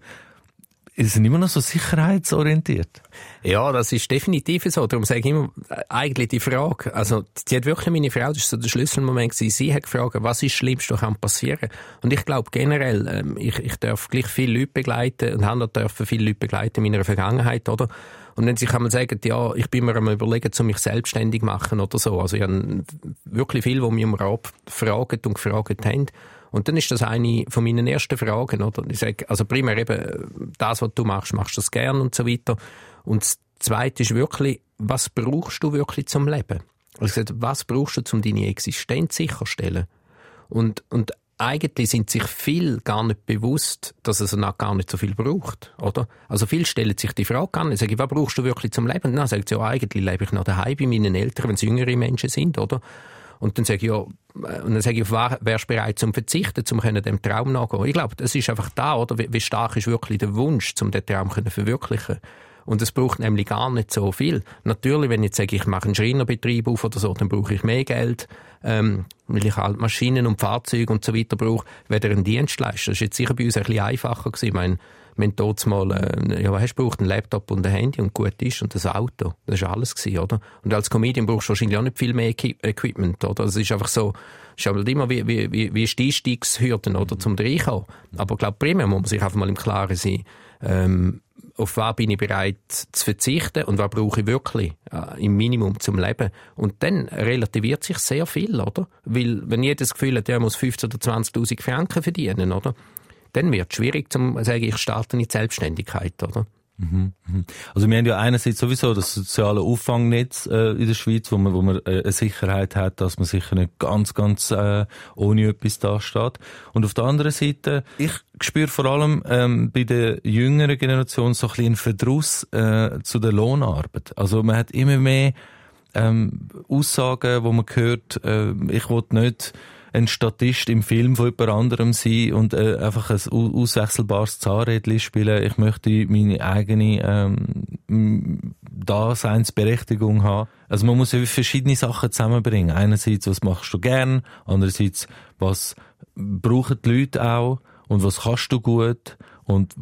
Sie sind immer noch so sicherheitsorientiert. Ja, das ist definitiv so. Darum sage ich immer, äh, eigentlich die Frage, also, die hat wirklich meine Frau, das ist so der Schlüsselmoment gewesen, sie hat gefragt, was ist das Schlimmste, was kann passieren? Und ich glaube generell, ähm, ich, ich darf gleich viele Leute begleiten und habe dürfen viele Leute begleiten in meiner Vergangenheit, oder? Und wenn sie man sagen, ja, ich bin mir am überlegen, zu mich selbstständig machen oder so. Also ich habe wirklich viel, wo mir um Rat gefragt und gefragt haben. Und dann ist das eine von meinen ersten Fragen, oder? Ich sage, also primär eben, das, was du machst, machst du das gern und so weiter. Und das Zweite ist wirklich, was brauchst du wirklich zum Leben? Also ich sage, was brauchst du, um deine Existenz sicherzustellen? Und, und eigentlich sind sich viel gar nicht bewusst, dass es noch gar nicht so viel braucht, oder? Also viel stellen sich die Frage an, ich sage, was brauchst du wirklich zum Leben? Dann sagt sie, ja, eigentlich lebe ich noch daheim bei meinen Eltern, wenn es jüngere Menschen sind, oder? Und dann sage ich, ja, und dann sage ich, wärst bereit zum Verzichten, um dem Traum nachgehen? Ich glaube, das ist einfach da, oder? Wie stark ist wirklich der Wunsch, um den Traum zu verwirklichen? Und es braucht nämlich gar nicht so viel. Natürlich, wenn ich jetzt sage, ich mache einen Schreinerbetrieb auf oder so, dann brauche ich mehr Geld, ähm, weil ich halt Maschinen und Fahrzeuge und so weiter brauche, weder ein Dienstleister. Das ist jetzt sicher bei uns ein bisschen einfacher gewesen. Ich meine, wir haben dort mal, äh, ja, was hast du? Ein Laptop und ein Handy und gut ist und ein Auto. Das war alles gewesen, oder? Und als Comedian brauchst du wahrscheinlich auch nicht viel mehr Equipment, oder? Es ist einfach so, es ist halt immer wie, wie, wie, wie ist die Einstiegshürden, oder? Zum Reinkommen. Aber ich glaube, primär muss man sich einfach mal im Klaren sein, ähm, auf was bin ich bereit zu verzichten und was brauche ich wirklich äh, im Minimum zum Leben. Und dann relativiert sich sehr viel, oder? Weil, wenn jeder das Gefühl hat, er muss 15.000 oder 20.000 Franken verdienen, oder? Dann wird es schwierig, zu sagen, ich starte in die Selbstständigkeit, oder? Mhm, mhm. Also wir haben ja einerseits sowieso das soziale Auffangnetz äh, in der Schweiz, wo man, wo man äh, eine Sicherheit hat, dass man sicher nicht ganz, ganz äh, ohne etwas dasteht. Und auf der anderen Seite, ich spüre vor allem ähm, bei der jüngeren Generation so ein bisschen einen Verdruss äh, zu der Lohnarbeit. Also man hat immer mehr ähm, Aussagen, wo man hört, äh, ich will nicht ein Statist im Film von jemand anderem sein und äh, einfach ein auswechselbares Zahnrädchen spielen. Ich möchte meine eigene ähm, Daseinsberechtigung haben. Also man muss ja für Sachen zusammenbringen. Einerseits, was machst du gern? Andererseits, was brauchen die Leute auch? Und was kannst du gut? Und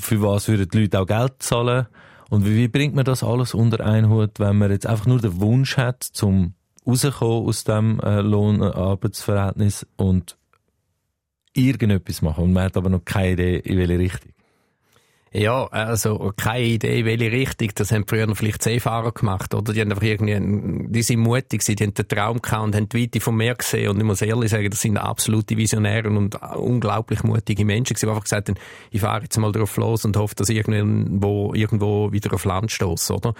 für was würden die Leute auch Geld zahlen? Und wie, wie bringt man das alles unter einen Hut, wenn man jetzt einfach nur den Wunsch hat, zum rauskommen aus dem äh, Lohn-Arbeitsverhältnis und irgendetwas machen. Und man hat aber noch keine Idee, in welche Richtung. Ja, also keine Idee, welche Richtung. Das haben früher vielleicht Seefahrer gemacht, oder? Die haben einfach irgendwie, die sind mutig die haben den Traum gehabt und haben die Weite vom Meer gesehen. Und ich muss ehrlich sagen, das sind absolute Visionäre und unglaublich mutige Menschen die einfach gesagt ich fahre jetzt mal drauf los und hoffe, dass ich irgendwo, irgendwo wieder auf Land stoße, oder?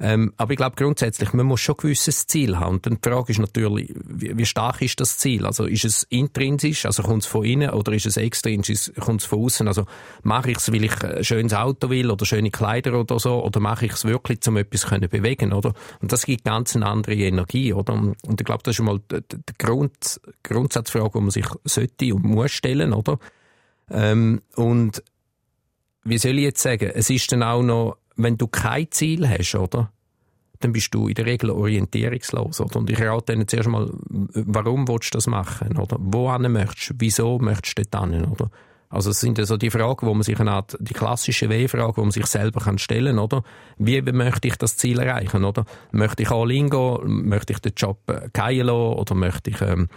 Ähm, aber ich glaube grundsätzlich, man muss schon ein gewisses Ziel haben. Und dann die Frage ist natürlich, wie, wie stark ist das Ziel? Also ist es intrinsisch, also kommt es von innen, oder ist es extrinsisch, kommt es von außen? Also mache ich es, weil ich ein schönes Auto will oder schöne Kleider oder so, oder mache ich es wirklich, um etwas können bewegen, oder? Und das gibt ganz eine andere Energie, oder? Und ich glaube, das ist mal die, die Grund, Grundsatzfrage, die man sich sollte und muss stellen, oder? Ähm, und wie soll ich jetzt sagen? Es ist dann auch noch wenn du kein Ziel hast, oder? Dann bist du in der Regel orientierungslos, oder? Und ich rate ihnen zuerst mal, warum willst du das machen, oder? Wohin möchtest du? Wieso möchtest du dort hin, oder? Also es sind so die Fragen, wo man sich eine Art, die klassische W-Frage, wo man sich selber kann stellen, oder? Wie möchte ich das Ziel erreichen, oder? Möchte ich all in gehen? Möchte ich den Job gehen lassen? Oder möchte ich, ähm,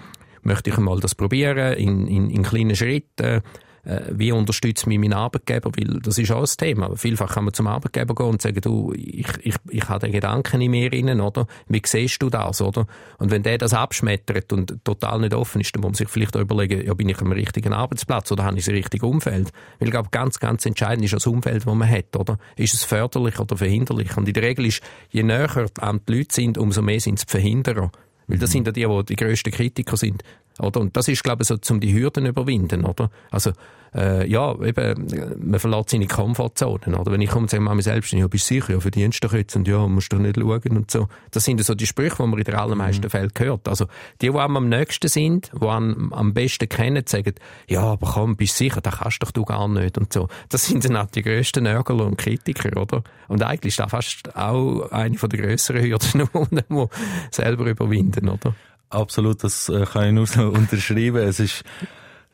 möchte ich mal das probieren in, in, in kleinen Schritten? Äh, wie unterstützt mich mein Arbeitgeber, weil das ist auch ein Thema. Vielfach kann man zum Arbeitgeber gehen und sagen, du, ich, ich, ich habe den Gedanken in mir innen, oder? Wie siehst du das, oder? Und wenn der das abschmettert und total nicht offen ist, dann muss man sich vielleicht auch überlegen, ja, bin ich am richtigen Arbeitsplatz oder habe ich das richtige Umfeld? Weil ich glaube, ganz, ganz entscheidend ist das Umfeld, das man hat, oder? Ist es förderlich oder verhinderlich? Und in der Regel ist, je näher die Leute sind, umso mehr sind es Verhinderer. Weil das sind ja die, die die grössten Kritiker sind. Oder? Und das ist, glaube ich, so, um die Hürden zu überwinden, oder? Also, äh, ja, eben, man verlässt seine Komfortzone, oder? Wenn ich komme und sage, Mami selbst, ja, bist du sicher, ja, verdienst doch jetzt und ja, musst doch nicht schauen und so. Das sind so die Sprüche, die man in den allermeisten mhm. Fällen hört. Also, die, die einem am nächsten sind, die einem am besten kennen, sagen, ja, aber komm, bist du sicher, das kannst doch du gar nicht und so. Das sind dann auch die grössten Nörgler und Kritiker, oder? Und eigentlich ist das fast auch eine der grösseren Hürden, die man selber überwinden, oder? Absolut, das äh, kann ich nur so unterschreiben. Es ist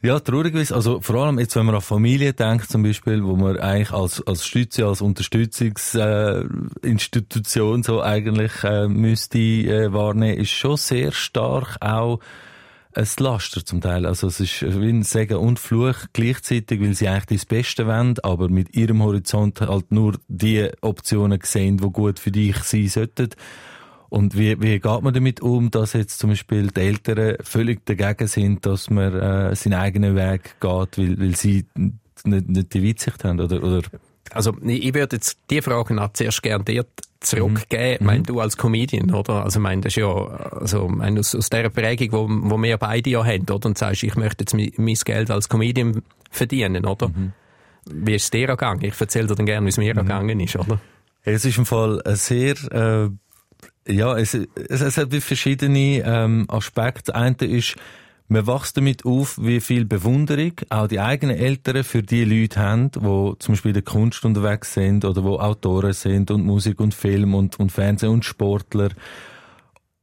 ja, traurigerweise, also vor allem jetzt, wenn man an Familie denkt zum Beispiel, wo man eigentlich als, als Stütze, als Unterstützungsinstitution äh, so eigentlich äh, müsste äh, wahrnehmen, ist schon sehr stark auch ein Laster zum Teil. Also es ist wie ein Segen und Fluch gleichzeitig, weil sie eigentlich das Beste wollen, aber mit ihrem Horizont halt nur die Optionen sehen, die gut für dich sein sollten. Und wie, wie geht man damit um, dass jetzt zum Beispiel die Eltern völlig dagegen sind, dass man äh, seinen eigenen Weg geht, weil, weil sie nicht, nicht die Weitsicht haben? Oder, oder? Also ich würde jetzt die Frage nach zuerst gerne dir zurückgeben. Mhm. Mein, du als Comedian, oder? Also mein, das ist ja also mein, aus, aus der Prägung, wo, wo wir beide ja haben, oder? Und sagst, ich möchte jetzt mein, mein Geld als Comedian verdienen, oder? Mhm. Wie ist es dir ergangen? Ich erzähle dir dann gerne, wie es mir mhm. ergangen ist, oder? Es ist im Fall ein sehr äh, ja, es, es, es hat verschiedene ähm, Aspekte. Das eine ist, man wächst damit auf, wie viel Bewunderung auch die eigenen Eltern für die Leute haben, die zum Beispiel in der Kunst unterwegs sind oder wo Autoren sind und Musik und Film und, und Fernsehen und Sportler.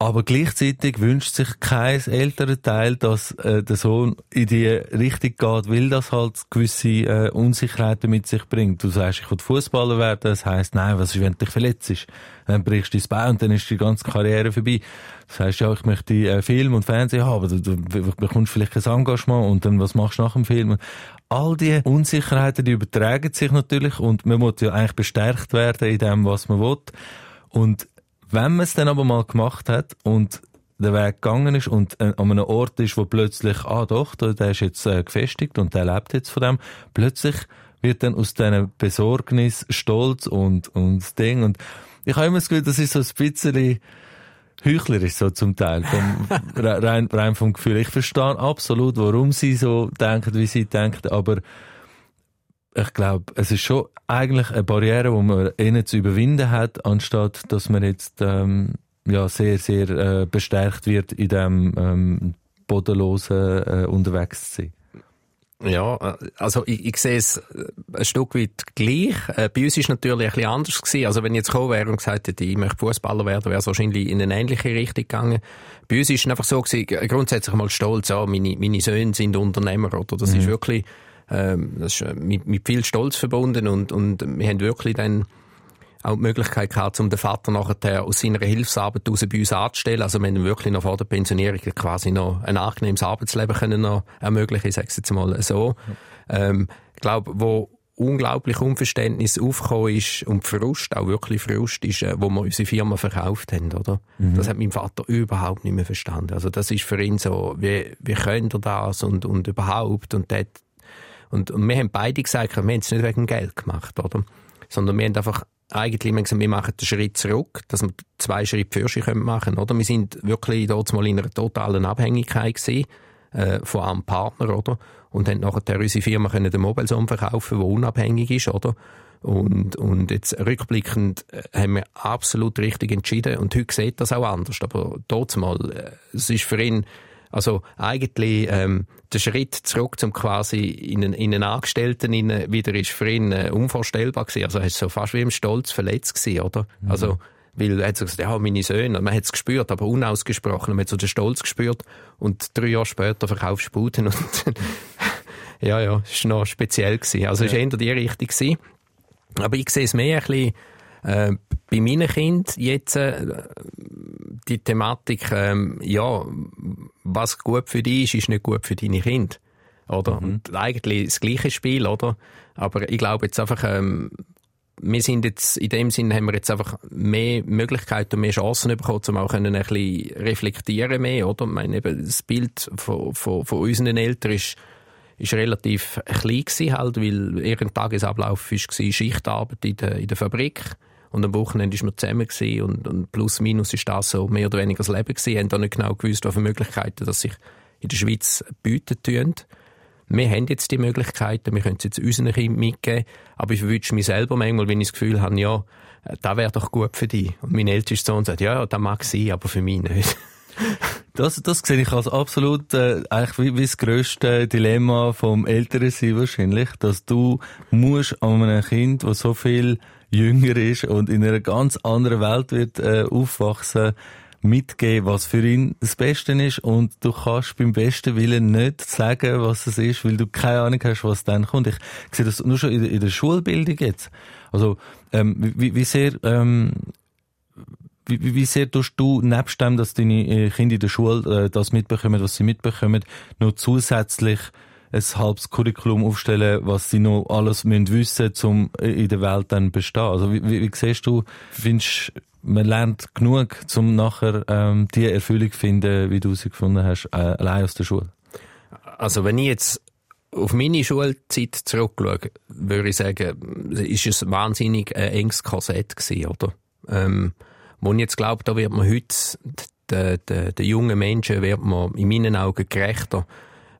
Aber gleichzeitig wünscht sich kein älterer Teil, dass äh, der Sohn in die Richtung geht, weil das halt gewisse äh, Unsicherheiten mit sich bringt. Du sagst, ich will Fußballer werden, das heißt, nein, was ist, wenn du dich verletzt? Dann brichst du dein Bein und dann ist die ganze Karriere vorbei. Das heißt, ja, ich möchte äh, Film und Fernsehen haben, aber du, du bekommst vielleicht ein Engagement und dann was machst du nach dem Film? All die Unsicherheiten, die übertragen sich natürlich und man muss ja eigentlich bestärkt werden in dem, was man will. Und wenn man es dann aber mal gemacht hat und der Weg gegangen ist und äh, an einem Ort ist, wo plötzlich, ah doch, der, der ist jetzt äh, gefestigt und der lebt jetzt von dem, plötzlich wird dann aus diesen Besorgnis Stolz und, und Ding. Und ich habe immer das Gefühl, das ist so ein bisschen heuchlerisch so zum Teil, vom, rein, rein vom Gefühl. Ich verstehe absolut, warum sie so denken, wie sie denken, aber ich glaube, es ist schon eigentlich eine Barriere, die man ihnen zu überwinden hat, anstatt dass man jetzt ähm, ja, sehr, sehr äh, bestärkt wird in dem ähm, bodenlosen äh, unterwegs zu sein. Ja, äh, also ich, ich sehe es äh, ein Stück weit gleich. Äh, bei uns ist es natürlich ein bisschen anders gewesen. Also wenn ich jetzt gekommen wäre und gesagt hätte, ich möchte Fußballer werden, wäre es wahrscheinlich in eine ähnliche Richtung gegangen. Bei uns ist es einfach so gewesen, grundsätzlich mal stolz, ja, meine, meine Söhne sind Unternehmer, oder? Das mhm. ist wirklich, ähm, das ist mit, mit viel Stolz verbunden und, und wir haben wirklich dann auch die Möglichkeit gehabt, um den Vater nachher aus seiner Hilfsarbeit raus bei uns anzustellen. Also wir haben wirklich noch vor der Pensionierung quasi noch ein angenehmes Arbeitsleben können noch ermöglichen, ich sage es jetzt mal so. Ähm, ich glaube, wo unglaublich Unverständnis aufgekommen ist und Frust, auch wirklich Frust, ist, äh, wo wir unsere Firma verkauft haben, oder? Mhm. Das hat mein Vater überhaupt nicht mehr verstanden. Also das ist für ihn so, wie, wie könnt ihr das und, und überhaupt und das. Und, und wir haben beide gesagt, wir haben es nicht wegen Geld gemacht, oder? Sondern wir haben einfach eigentlich, wir, gesagt, wir machen den Schritt zurück, dass wir zwei Schritte für sich machen können, oder? Wir sind wirklich dort mal in einer totalen Abhängigkeit gewesen, äh, von einem Partner, oder? Und haben nachher unsere Firma können den Mobilson verkaufen, der unabhängig ist, oder? Und, und jetzt rückblickend äh, haben wir absolut richtig entschieden und heute sieht das auch anders, aber dort mal, äh, es ist für ihn also eigentlich ähm, der Schritt zurück zum quasi in einen, in einen Angestellten in, wieder ist für ihn äh, unvorstellbar gewesen. Also er ist so fast wie im Stolz verletzt gewesen, oder? Mhm. Also weil er hat so gesagt, ja, meine Söhne, man hat es gespürt, aber unausgesprochen, man hat so den Stolz gespürt und drei Jahre später verkaufst du Buden und ja, ja, es war noch speziell gewesen. Also es ja. war eher die Richtung gewesen. Aber ich sehe es mehr ein bisschen äh, bei meinen Kindern jetzt äh, die Thematik, ähm, ja, was gut für dich ist, ist nicht gut für deine Kinder. Oder? Mhm. Und eigentlich das gleiche Spiel, oder? Aber ich glaube jetzt einfach, ähm, wir sind jetzt, in dem Sinne haben wir jetzt einfach mehr Möglichkeiten und mehr Chancen bekommen, um auch können ein bisschen reflektieren mehr, oder? Ich meine, eben das Bild von, von, von unseren Eltern ist, ist relativ klein gewesen, halt, weil ihren Tagesablauf war Schichtarbeit in der, in der Fabrik und am Wochenende waren wir zusammen und, und plus minus ist das so mehr oder weniger das Leben. Wir haben da nicht genau gewusst, welche Möglichkeiten dass sich in der Schweiz bieten tun. Wir haben jetzt die Möglichkeiten, wir können es jetzt unseren Kindern mitgeben, aber ich wünsche mich selber manchmal, wenn ich das Gefühl habe, ja, das wäre doch gut für dich. Und mein ältester Sohn sagt, ja, ja, das mag sein, aber für mich nicht. Das, das sehe ich als absolut äh, eigentlich wie, wie das grösste Dilemma vom Älteren sein wahrscheinlich, dass du musst an einem Kind, das so viel jünger ist und in einer ganz anderen Welt wird äh, aufwachsen, mitgeben, was für ihn das Beste ist und du kannst beim besten Willen nicht sagen, was es ist, weil du keine Ahnung hast, was dann kommt. Ich sehe das nur schon in, in der Schulbildung jetzt. Also ähm, wie, wie sehr ähm, wie, wie sehr tust du, nebst dem, dass deine äh, Kinder in der Schule äh, das mitbekommen, was sie mitbekommen, noch zusätzlich ein halbes Curriculum aufstellen, was sie noch alles müssen wissen um in der Welt dann bestehen. Also wie, wie, wie siehst du, findest man lernt genug, um nachher ähm, die Erfüllung zu finden, wie du sie gefunden hast, äh, allein aus der Schule? Also wenn ich jetzt auf meine Schulzeit zurückschaue, würde ich sagen, ist es wahnsinnig ein enges Korsett gewesen, oder? Ähm, wo ich jetzt glaube, da wird man heute den, den, den jungen Menschen wird man in meinen Augen gerechter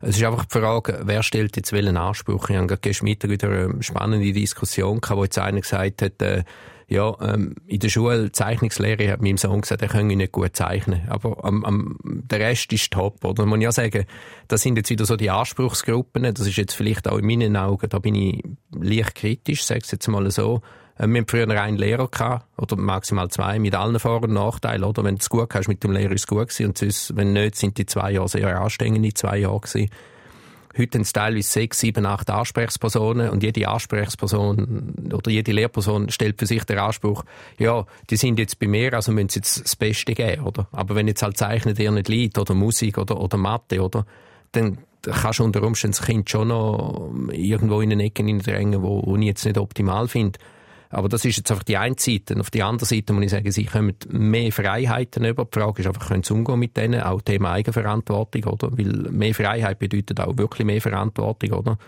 es ist einfach die Frage, wer stellt jetzt welchen Anspruch? Ich habe gestern Mittag wieder eine spannende Diskussion gehabt, wo jetzt einer gesagt hat, äh, ja, ähm, in der Schule Zeichnungslehre hat meinem Sohn gesagt, er könne nicht gut zeichnen. Aber am, am, der Rest ist top, oder? Man muss ja sagen, das sind jetzt wieder so die Anspruchsgruppen. Das ist jetzt vielleicht auch in meinen Augen, da bin ich leicht kritisch, ich jetzt mal so. Äh, wir haben früher einen Lehrer gehabt, oder maximal zwei, mit allen Vor- und Nachteilen, oder? Wenn du es gut hast mit dem Lehrer, ist es gut gewesen, und sonst, wenn nicht, sind die zwei Jahre sehr anstrengende zwei Jahre gewesen. Heute haben es teilweise sechs, sieben, acht Ansprechpersonen und jede Ansprechperson oder jede Lehrperson stellt für sich den Anspruch, ja, die sind jetzt bei mir, also müssen sie jetzt das Beste geben, oder? Aber wenn jetzt halt Zeichnen dir nicht liegt oder Musik oder, oder Mathe, oder? Dann kannst du unter Umständen das Kind schon noch irgendwo in den Ecken drängen, wo, wo ich jetzt nicht optimal finde. Aber das ist jetzt einfach die eine Seite. Auf die andere Seite muss ich sagen, sie kommen mehr Freiheiten über. Die Frage ist einfach, können sie umgehen mit denen? Auch Thema Eigenverantwortung, oder? Weil mehr Freiheit bedeutet auch wirklich mehr Verantwortung, oder?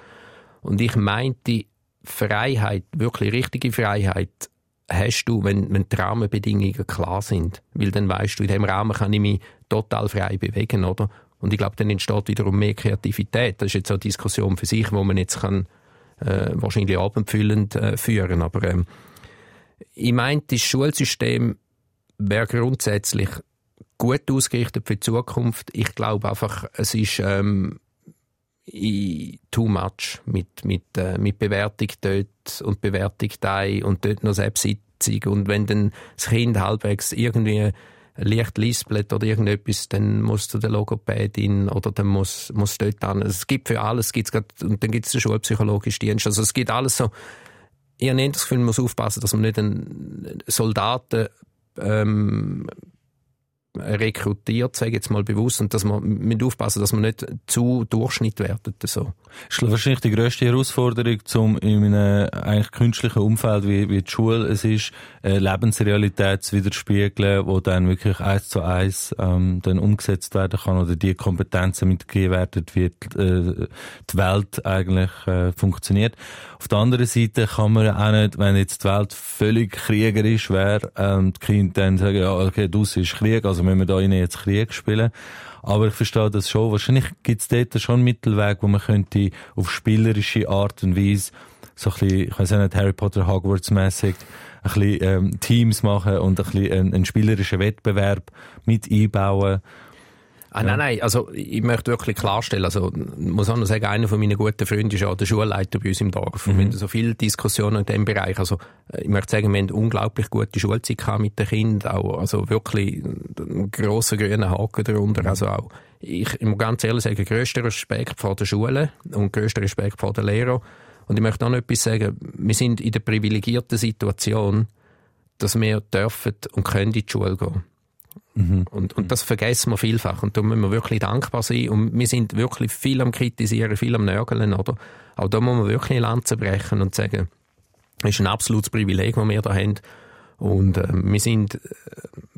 Und ich meinte, Freiheit, wirklich richtige Freiheit, hast du, wenn, wenn die Rahmenbedingungen klar sind. Weil dann weißt du, in diesem Rahmen kann ich mich total frei bewegen, oder? Und ich glaube, dann entsteht wiederum mehr Kreativität. Das ist jetzt eine Diskussion für sich, wo man jetzt kann, wahrscheinlich abendfüllend äh, führen. Aber ähm, ich meine, das Schulsystem wäre grundsätzlich gut ausgerichtet für die Zukunft. Ich glaube einfach, es ist ähm, too much mit, mit, äh, mit Bewertung dort und Bewertung da und dort noch Selbstsitzung. Und wenn dann das Kind halbwegs irgendwie leicht lispelt oder irgendetwas, dann muss zu der Logopädin oder dann muss, muss dort an. Es gibt für alles, gibt's grad, und dann gibt es den schulpsychologischen Dienst. Also es gibt alles so, ich habe das Gefühl, man muss aufpassen, dass man nicht einen Soldaten ähm, rekrutiert, sage jetzt mal bewusst, und dass man mit aufpassen, dass man nicht zu Durchschnitt wertet. So. Das ist wahrscheinlich die grösste Herausforderung, um in einem eigentlich künstlichen Umfeld wie, wie die Schule es ist, eine Lebensrealität zu widerspiegeln, wo dann wirklich eins zu eins ähm, dann umgesetzt werden kann oder die Kompetenzen mitgegeben werden, wie die, äh, die Welt eigentlich äh, funktioniert. Auf der anderen Seite kann man auch nicht, wenn jetzt die Welt völlig kriegerisch wäre, ähm, die Kinder dann sagen, ja, okay, du ist Krieg, also müssen wir da innen jetzt Krieg spielen. Aber ich verstehe das schon. Wahrscheinlich gibt es dort schon einen Mittelweg, wo man könnte auf spielerische Art und Weise so ein bisschen, ich weiß nicht, Harry Potter Hogwarts-mäßig, ein bisschen ähm, Teams machen und ein bisschen einen, einen spielerischen Wettbewerb mit einbauen Ah, nein, nein, also ich möchte wirklich klarstellen, also ich muss auch noch sagen, einer von meinen guten Freunden ist auch der Schulleiter bei uns im Dorf. Mhm. Wir haben so viele Diskussionen in diesem Bereich. Also ich möchte sagen, wir haben unglaublich gute Schulzeit gehabt mit den Kindern, auch, also wirklich einen grossen grünen Haken darunter. Mhm. Also auch, ich, ich muss ganz ehrlich sagen, grösster Respekt vor der Schule und grösster Respekt vor den Lehrern. Und ich möchte auch noch etwas sagen, wir sind in der privilegierten Situation, dass wir dürfen und können in die Schule gehen. Mhm. Und, und das vergessen wir vielfach. Und da müssen wir wirklich dankbar sein. Und wir sind wirklich viel am Kritisieren, viel am Nörgeln, oder? Auch da muss man wirklich Lanzen brechen und sagen, es ist ein absolutes Privileg, das wir da haben. Und äh, wir sind, äh,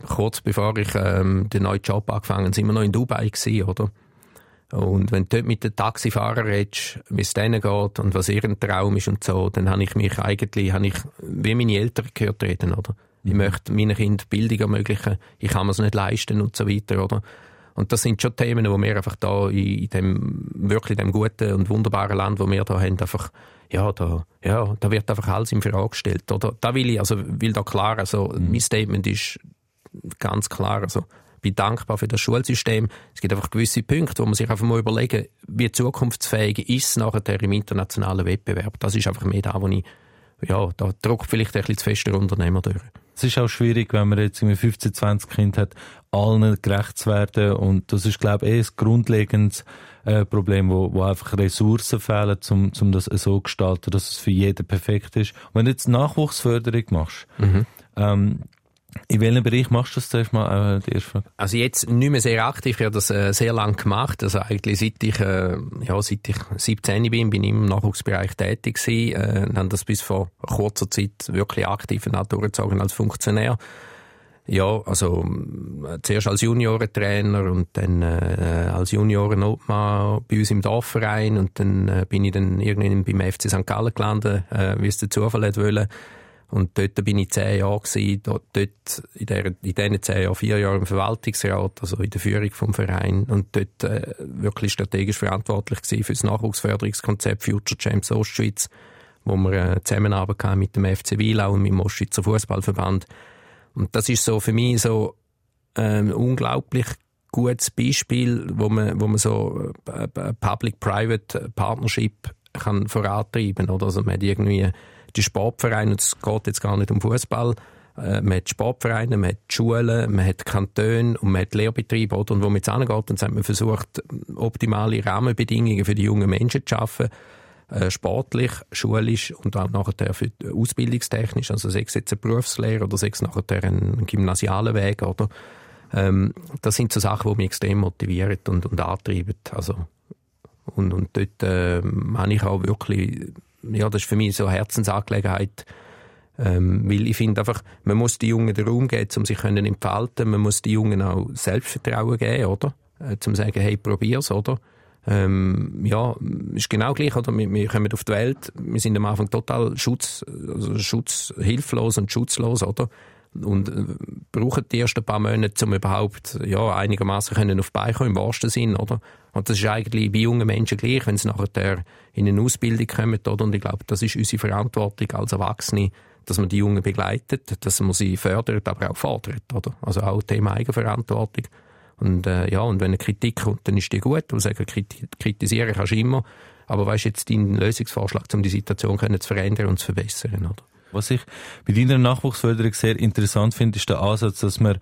kurz bevor ich äh, den neuen Job angefangen sind wir noch in Dubai gewesen, oder? Und wenn du dort mit den Taxifahrern redest, wie es denen geht und was ihr Traum ist und so, dann habe ich mich eigentlich, habe ich wie meine Eltern gehört reden, oder? Ich möchte meinen Kindern Bildung ermöglichen. Ich kann mir es nicht leisten und so weiter, oder? Und das sind schon Themen, wo wir einfach da in dem, wirklich dem guten und wunderbaren Land, wo wir da haben, einfach, ja, da, ja, da wird einfach alles in Frage gestellt, oder? Da will ich, also, will da klar, also, mhm. mein Statement ist ganz klar, also, bin dankbar für das Schulsystem. Es gibt einfach gewisse Punkte, wo man sich einfach mal überlegen, wie zukunftsfähig ist es nachher im internationalen Wettbewerb. Das ist einfach mehr da, wo ich, ja, da drückt vielleicht ein bisschen zu fest der Unternehmer durch. Es ist auch schwierig, wenn man jetzt 15, 20 Kinder hat, allen gerecht zu werden. Und das ist, glaube ich, eh ein grundlegendes äh, Problem, wo, wo einfach Ressourcen fehlen, um, um das so zu gestalten, dass es für jeden perfekt ist. Wenn du jetzt Nachwuchsförderung machst, mhm. ähm, in welchem Bereich machst du das zuerst mal? Äh, die erste Frage? Also jetzt nicht mehr sehr aktiv, ich habe das äh, sehr lange gemacht. Also eigentlich seit ich, äh, ja, seit ich 17 bin, bin ich im Nachwuchsbereich tätig gewesen. Äh, habe das bis vor kurzer Zeit wirklich aktiv durchgezogen als Funktionär. Ja, also äh, zuerst als Juniorentrainer und dann äh, als Junioren-Obmann bei uns im Dorfverein und dann äh, bin ich dann irgendwann beim FC St. Gallen gelandet, äh, wie es der Zufall wollte. Und dort bin ich zehn Jahre gewesen, dort, in, der, in diesen zehn Jahren, vier Jahre im Verwaltungsrat, also in der Führung vom Verein und dort äh, wirklich strategisch verantwortlich gewesen für das Nachwuchsförderungskonzept Future Champs Ostschweiz, wo wir äh, Zusammenarbeit mit dem FC Wielau und mit dem Ostschweizer Fußballverband. Und das ist so für mich so ähm, unglaublich gutes Beispiel, wo man, wo man so äh, Public-Private Partnership kann vorantreiben, oder? Also man hat irgendwie die Sportvereine, es geht jetzt gar nicht um Fußball, äh, man hat Sportvereine, man hat Schulen, man hat Kantone und man hat Lehrbetriebe, oder? Und wo man jetzt angeht, dann hat man versucht, optimale Rahmenbedingungen für die jungen Menschen zu schaffen, äh, sportlich, schulisch und auch nachher für ausbildungstechnisch, also sei es jetzt eine Berufslehre oder sei es nachher ein gymnasialer Weg, oder? Ähm, das sind so Sachen, die mich extrem motivieren und, und antreiben. Also, und, und dort äh, habe ich auch wirklich ja, das ist für mich so eine Herzensangelegenheit. Ähm, weil ich finde einfach, man muss die Jungen den Raum geben, um sich können entfalten. Man muss die Jungen auch Selbstvertrauen geben, oder? Äh, zum sagen, hey, probier's, oder? ähm, ja, ist genau gleich, oder? Wir, wir kommen auf die Welt, wir sind am Anfang total schutz, also schutzhilflos und schutzlos, oder? Und äh, brauchen die ersten paar Monate, um überhaupt, ja, einigermaßen auf die Beine kommen, im wahrsten Sinn, oder? Und das ist eigentlich bei jungen Menschen gleich, wenn sie nachher in eine Ausbildung kommen, oder? Und ich glaube, das ist unsere Verantwortung als Erwachsene, dass man die Jungen begleitet, dass man sie fördert, aber auch fordert, oder? Also auch Thema Eigenverantwortung. Und äh, ja, und wenn eine Kritik kommt, dann ist die gut. Und sagen, kritisieren kannst du immer. Aber was ist jetzt dein Lösungsvorschlag, um die Situation können zu verändern und zu verbessern, oder? Was ich bei deiner Nachwuchsförderung sehr interessant finde, ist der Ansatz, dass man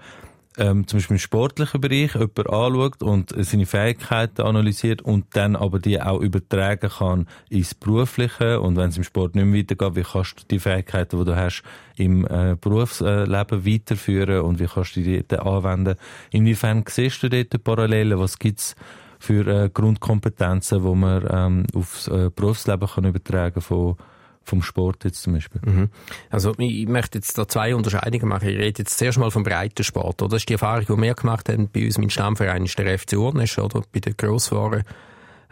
ähm, zum Beispiel im sportlichen Bereich jemanden anschaut und seine Fähigkeiten analysiert und dann aber die auch übertragen kann ins Berufliche und wenn es im Sport nicht mehr weitergeht, wie kannst du die Fähigkeiten, die du hast, im äh, Berufsleben weiterführen und wie kannst du die dort anwenden. Inwiefern siehst du dort Parallelen? Was gibt's für äh, Grundkompetenzen, wo man ähm, aufs äh, Berufsleben kann übertragen von vom Sport jetzt zum Beispiel? Mhm. Also ich möchte jetzt da zwei Unterscheidungen machen. Ich rede jetzt zuerst mal vom Breitensport. Oder? Das ist die Erfahrung, die wir gemacht haben bei uns. Mein Stammverein ist der FC Urnisch, oder? bei den Grossfahren.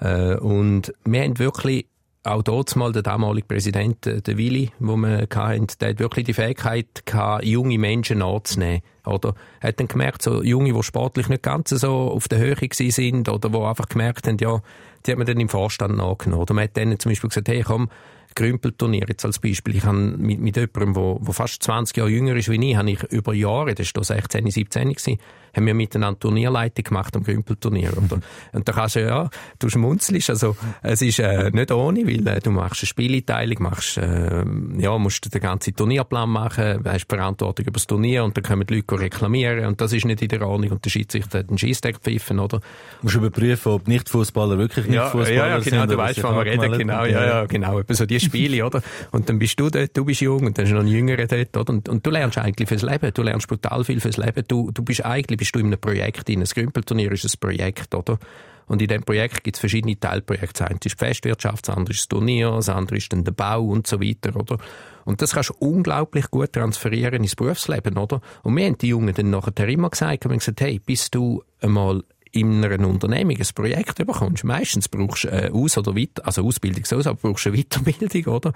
Äh, und wir haben wirklich auch dort mal der damalige Präsident, der Willi, wo wir hatten, der hat wirklich die Fähigkeit gehabt, junge Menschen anzunehmen. Oder? Er hat dann gemerkt, so Junge, die sportlich nicht ganz so auf der Höhe sind oder die einfach gemerkt haben, ja, die hat man dann im Vorstand nachgenommen. Oder man hat dann zum Beispiel gesagt, hey, komm, Grümpelturnier jetzt als Beispiel. Ich habe mit, mit jemandem, der, fast 20 Jahre jünger ist wie ich, habe ich über Jahre, das war 16, 17 gewesen, haben wir miteinander Turnierleitung gemacht am Grümpelturnier. Und, und da kannst du, ja, du schmunzelst, also es ist äh, nicht ohne, weil äh, du machst eine Spielteilung, machst, äh, ja, musst den ganzen Turnierplan machen, hast Verantwortung über das Turnier und dann kommen die Leute reklamieren und das ist nicht in der Ordnung und der Schiedsrichter hat den Scheissdeck pfeifen, oder? Du musst überprüfen, ob Nicht-Fußballer wirklich Nicht-Fußballer ja, ja, ja, genau, du weißt, von wir reden, genau, ja, ja, genau, so die Spiele, oder? Und dann bist du dort, du bist jung und dann ist noch ein Jüngerer dort, oder? Und, und du lernst eigentlich fürs Leben, du lernst brutal viel fürs Leben, du, du bist eigentlich bist du in einem Projekt drin. Das Grümpelturnier ist ein Projekt, oder? Und in diesem Projekt gibt es verschiedene Teilprojekte. Das eine ist die Festwirtschaft, das andere ist das Turnier, das andere ist dann der Bau und so weiter, oder? Und das kannst du unglaublich gut transferieren ins Berufsleben, oder? Und wir haben die Jungen dann nachher immer gesagt, haben gesagt, hey, bist du einmal in einer Unternehmung ein Projekt bekommst, meistens brauchst du äh, Aus- oder Weiter, also Ausbildung so, aber brauchst du eine Weiterbildung, oder?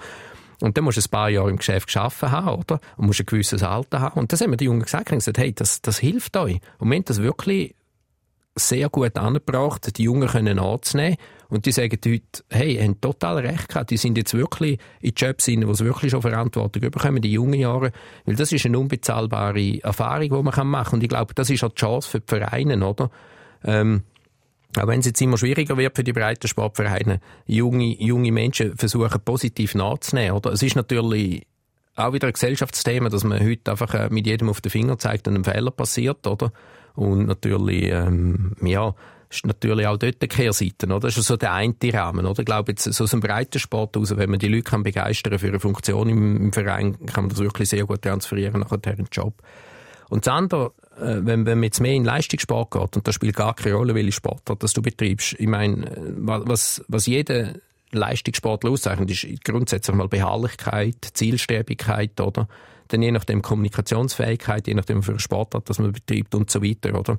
Und dann musst du ein paar Jahre im Geschäft geschaffen haben, oder? Und musst ein gewisses Alter haben. Und das haben mir die Jungen gesagt, und gesagt, hey, das, das hilft euch. Und wir haben das wirklich sehr gut angebracht, die Jungen können anzunehmen. Und die sagen heute, hey, haben total recht gehabt. Die sind jetzt wirklich in Jobs wo sie wirklich schon Verantwortung bekommen, die jungen Jahre. Weil das ist eine unbezahlbare Erfahrung, die man machen kann. Und ich glaube, das ist auch die Chance für die Vereine, oder? Ähm, auch wenn es jetzt immer schwieriger wird für die breiten Sportvereine, junge, junge Menschen versuchen positiv nachzunehmen. Oder? Es ist natürlich auch wieder ein Gesellschaftsthema, dass man heute einfach äh, mit jedem auf den Finger zeigt, wenn ein Fehler passiert, oder? Und natürlich, ähm, ja, ist natürlich auch dort die Kehrseite, oder? Das ist so der eine Rahmen, oder? Ich glaube, jetzt, so aus dem Breitensport aus, wenn man die Leute kann begeistern für eine Funktion im, im Verein, kann man das wirklich sehr gut transferieren nachher in den Job. Und das andere, wenn, wenn man jetzt mehr in Leistungssport geht, und das spielt gar keine Rolle, welche Sportart das du betreibst, ich meine, äh, was, was jeder Leistungssportler auszeichnet, ist grundsätzlich mal Beharrlichkeit, Zielstrebigkeit, oder? Dann je nachdem Kommunikationsfähigkeit, je nachdem für Sportart, das man betreibt und so weiter, oder?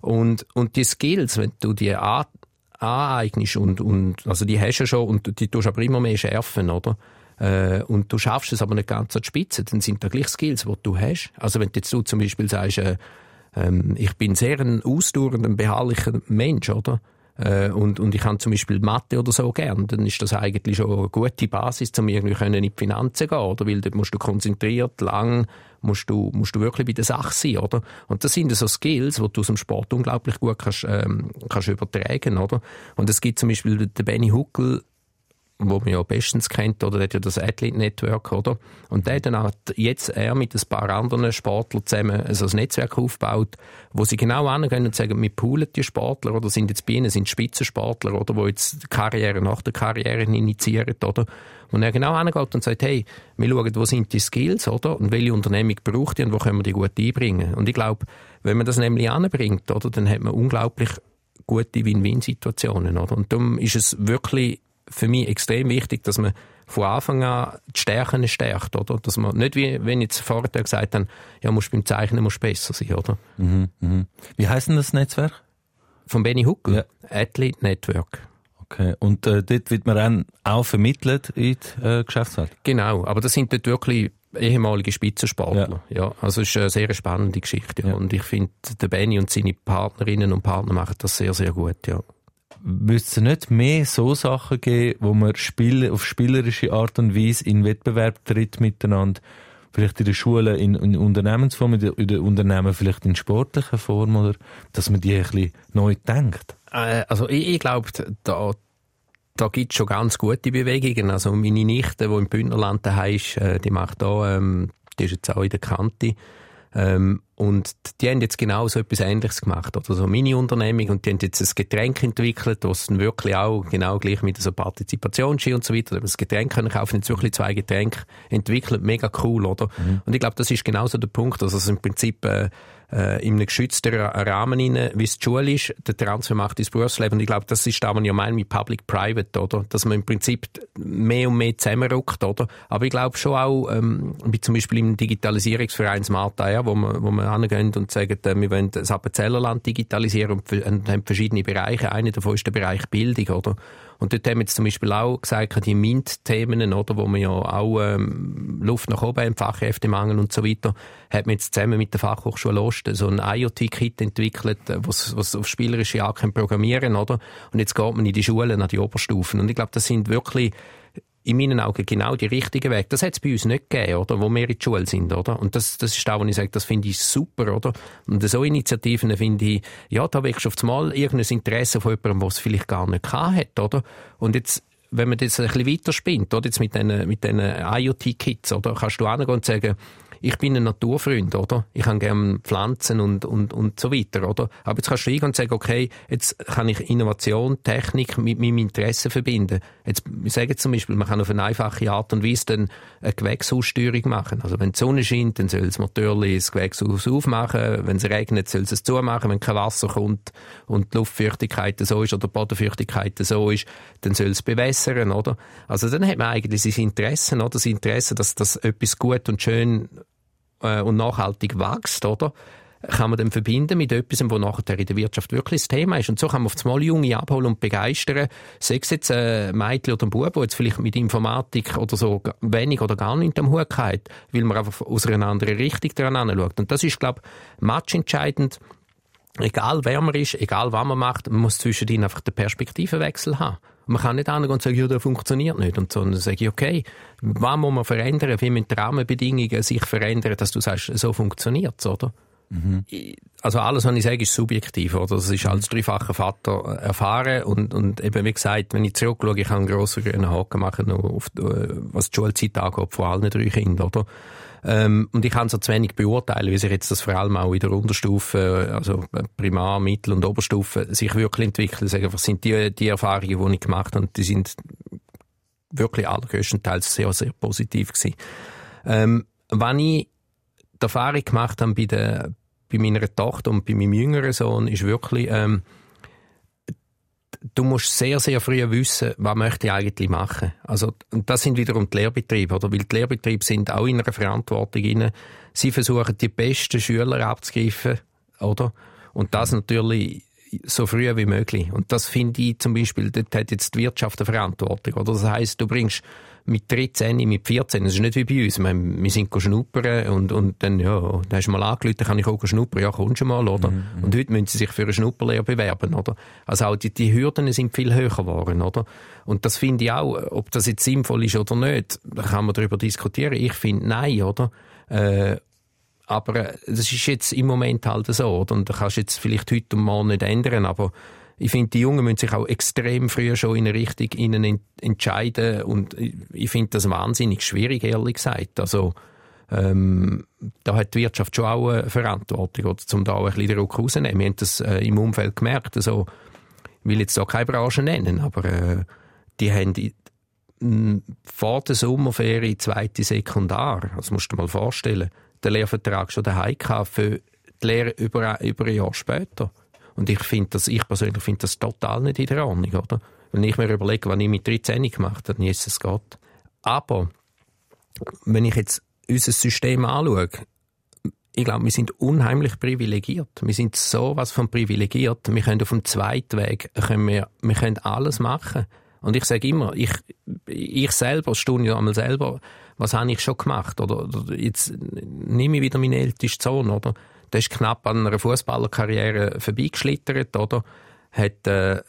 Und, und die Skills, wenn du die aneignest und, und, also die hast du schon und die tust aber immer mehr schärfen, oder? Äh, und du schaffst es aber nicht ganz an die Spitze, dann sind da gleich Skills, die du hast. Also wenn jetzt du zum Beispiel sagst, äh, ähm, ich bin sehr ein ausdauernder, beharrlicher Mensch, oder? Äh, und, und ich habe zum Beispiel Mathe oder so gern, dann ist das eigentlich schon eine gute Basis, um irgendwie in die Finanzen gehen, oder? Weil dort musst du konzentriert, lang, musst du, musst du wirklich bei der Sache sein, oder? Und das sind so Skills, die du aus dem Sport unglaublich gut kannst, ähm, kannst übertragen, oder? Und es gibt zum Beispiel den Benny Huckel, wo man ja bestens kennt, oder der hat ja das Athlete Network, oder? Und der dann hat jetzt er mit ein paar anderen Sportlern zusammen also ein Netzwerk aufgebaut, wo sie genau angehen und sagen, wir poolen die Sportler, oder sind jetzt bei ihnen, sind Spitzensportler, oder, wo jetzt Karriere nach der Karriere initiieren, oder? Und er genau angeht und sagt, hey, wir schauen, wo sind die Skills, oder? Und welche Unternehmung braucht die und wo können wir die gut einbringen? Und ich glaube, wenn man das nämlich anbringt, oder, dann hat man unglaublich gute Win-Win-Situationen, oder? Und darum ist es wirklich für mich extrem wichtig, dass man von Anfang an die Stärken stärkt, oder? Dass man nicht wie, wenn ich jetzt vorher gesagt habe, ja, musst beim Zeichnen musst besser sein, oder? Mhm, mhm. Wie heißt denn das Netzwerk? Von Benny Huckel? Ja. Athlete Network. Okay. Und äh, dort wird man auch vermittelt in die äh, Geschäftswelt? Genau, aber das sind dort wirklich ehemalige Spitzensportler. Ja. ja. also es ist eine sehr spannende Geschichte. Ja. Und ich finde, der Benny und seine Partnerinnen und Partner machen das sehr, sehr gut, ja. Müsste es nicht mehr so Sachen geben, wo man Spiel, auf spielerische Art und Weise in Wettbewerb tritt miteinander? Vielleicht in der Schule in, in Unternehmensform, in den Unternehmen vielleicht in sportlicher Form, oder dass man die ein bisschen neu denkt? Äh, also ich, ich glaube, da, da gibt es schon ganz gute Bewegungen. Also meine Nichte, die im Bündnerland daheim ist, äh, die macht da, ähm, die ist jetzt auch in der Kante. Ähm, und die haben jetzt genau so etwas Ähnliches gemacht, oder so Mini-Unternehmung, und die haben jetzt ein Getränk entwickelt, was dann wirklich auch genau gleich mit so Partizipationsski und so weiter, das Getränk können kaufen, jetzt wirklich zwei Getränke entwickelt, mega cool, oder? Mhm. Und ich glaube, das ist genauso der Punkt, dass es im Prinzip äh, äh, in einem geschützten Rahmen rein, wie es die Schule ist, der Transfer macht ins Berufsleben. Und ich glaube, das ist da, was ich meine mit Public-Private, oder? Dass man im Prinzip mehr und mehr zusammenrückt, oder? Aber ich glaube schon auch, ähm, wie zum Beispiel im Digitalisierungsverein Smarta, ja, wo man, wo man hingehen und sagen, äh, wir wollen das Appenzellerland digitalisieren und, und haben verschiedene Bereiche. Einer davon ist der Bereich Bildung, oder? Und dort haben wir jetzt zum Beispiel auch gesagt, die MINT-Themen, oder, wo man ja auch ähm, Luft nach oben im Fachkräftemangel und so weiter, hat man jetzt zusammen mit der Fachhochschule Ost so ein IoT-Kit entwickelt, was, was auf spielerische Art programmieren oder? Und jetzt geht man in die Schulen, an die Oberstufen. Und ich glaube, das sind wirklich in meinen Augen genau die richtige Weg. Das hat es bei uns nicht gegeben, oder? Wo wir in der Schule sind, oder? Und das, das ist da, wo ich sage, das finde ich super, oder? Und so Initiativen finde ich, ja, da wächst auf einmal irgendein Interesse von jemandem, was es vielleicht gar nicht hat, oder? Und jetzt, wenn man das ein bisschen weiterspinnt, oder? Jetzt mit diesen, mit IoT-Kits, oder? Kannst du angehen und sagen, ich bin ein Naturfreund, oder? Ich habe gerne Pflanzen und, und, und so weiter, oder? Aber jetzt kannst du hingehen und sagen, okay, jetzt kann ich Innovation, Technik mit meinem Interesse verbinden. Jetzt, ich sage zum Beispiel, man kann auf eine einfache Art und Weise dann eine Gewächshaussteuerung machen. Also wenn die Sonne scheint, dann soll das Motorli das Gewächshaus aufmachen. Wenn es regnet, soll es es zumachen. Wenn kein Wasser kommt und die Luftfeuchtigkeit so ist oder die Bodenfeuchtigkeit so ist, dann soll es bewässern, oder? Also dann hat man eigentlich sein Interesse, oder? Das Interesse, dass das etwas gut und schön und nachhaltig wächst, oder? kann man dann verbinden mit etwas, wo nachher in der Wirtschaft wirklich das Thema ist. Und so kann man auf das Mal Junge abholen und begeistern. Sei es jetzt ein Mädchen oder ein Bub, der jetzt vielleicht mit Informatik oder so wenig oder gar nicht am Hut hat, weil man einfach aus einer anderen Richtung daran anschaut. Und das ist, glaube ich, matchentscheidend. Egal wer man ist, egal was man macht, man muss zwischendrin einfach den Perspektivenwechsel haben. Man kann nicht angehen und sagen, ja, das funktioniert nicht. Und so, dann sage ich, okay, was muss man verändern? Wie müssen die Rahmenbedingungen sich verändern, dass du sagst, so funktioniert es, oder? Mhm. Also alles, was ich sage, ist subjektiv. Oder? Das ist als dreifacher Vater erfahren. Und, und eben, wie gesagt, wenn ich zurückschaue, ich habe einen grossen grünen Haken machen, auf, was die Schulzeit angeht, vor allen drei Kindern. Oder? Ähm, und ich kann so zu wenig beurteilen, wie sich jetzt das vor allem auch in der Unterstufe, also Primar-, Mittel- und Oberstufe, sich wirklich entwickelt. Also einfach sind die, die Erfahrungen, die ich gemacht habe, die sind wirklich allergrößtenteils sehr, sehr positiv gewesen. Ähm, wenn ich die Erfahrung gemacht habe bei, der, bei meiner Tochter und bei meinem jüngeren Sohn, ist wirklich, ähm, du musst sehr, sehr früh wissen, was möchte ich eigentlich machen. Also, und das sind wiederum die Lehrbetriebe, oder? Weil die Lehrbetriebe sind auch in einer Verantwortung inne. Sie versuchen, die besten Schüler abzugreifen, oder? Und das natürlich so früh wie möglich. Und das finde ich zum Beispiel, dort hat jetzt die Wirtschaft eine Verantwortung, oder? Das heißt, du bringst mit 13, mit 14, das ist nicht wie bei uns. Wir, wir sind schnuppern und, und dann, ja, dann hast du mal angerufen, dann kann ich auch schnuppern, ja, kommst du mal, oder? Mhm, mhm. Und heute müssen sie sich für eine Schnupperlehre bewerben, oder? Also auch die, die Hürden sind viel höher geworden, oder? Und das finde ich auch, ob das jetzt sinnvoll ist oder nicht, da kann man darüber diskutieren. Ich finde, nein, oder? Äh, aber das ist jetzt im Moment halt so, oder? Und da kannst du jetzt vielleicht heute und morgen nicht ändern, aber ich finde, die Jungen müssen sich auch extrem früh schon in eine Richtung ihnen entscheiden und ich finde das wahnsinnig schwierig, ehrlich gesagt. Also, ähm, da hat die Wirtschaft schon auch eine Verantwortung, um da auch ein bisschen den Ruck rauszunehmen. Wir haben das äh, im Umfeld gemerkt, also, ich will jetzt da keine Branche nennen, aber äh, die haben vor der Sommerferie zweite Sekundar, das musst du dir mal vorstellen, den Lehrvertrag schon daheim gehabt für die Lehre über, über ein Jahr später. Und ich finde das, ich persönlich finde das total nicht in der Ordnung, oder? Wenn ich mir überlege, was ich mit 13 gemacht habe, dann ist es Gott. Aber, wenn ich jetzt unser System anschaue, ich glaube, wir sind unheimlich privilegiert. Wir sind so was von privilegiert. Wir können auf dem zweiten Weg, können wir, wir können alles machen. Und ich sage immer, ich, ich selber, stunde einmal selber, was habe ich schon gemacht? Oder, oder jetzt nehme ich wieder meinen ältesten Sohn, oder? Der ist knapp an einer Fußballerkarriere vorbeigeschlittert, oder? Hat, äh,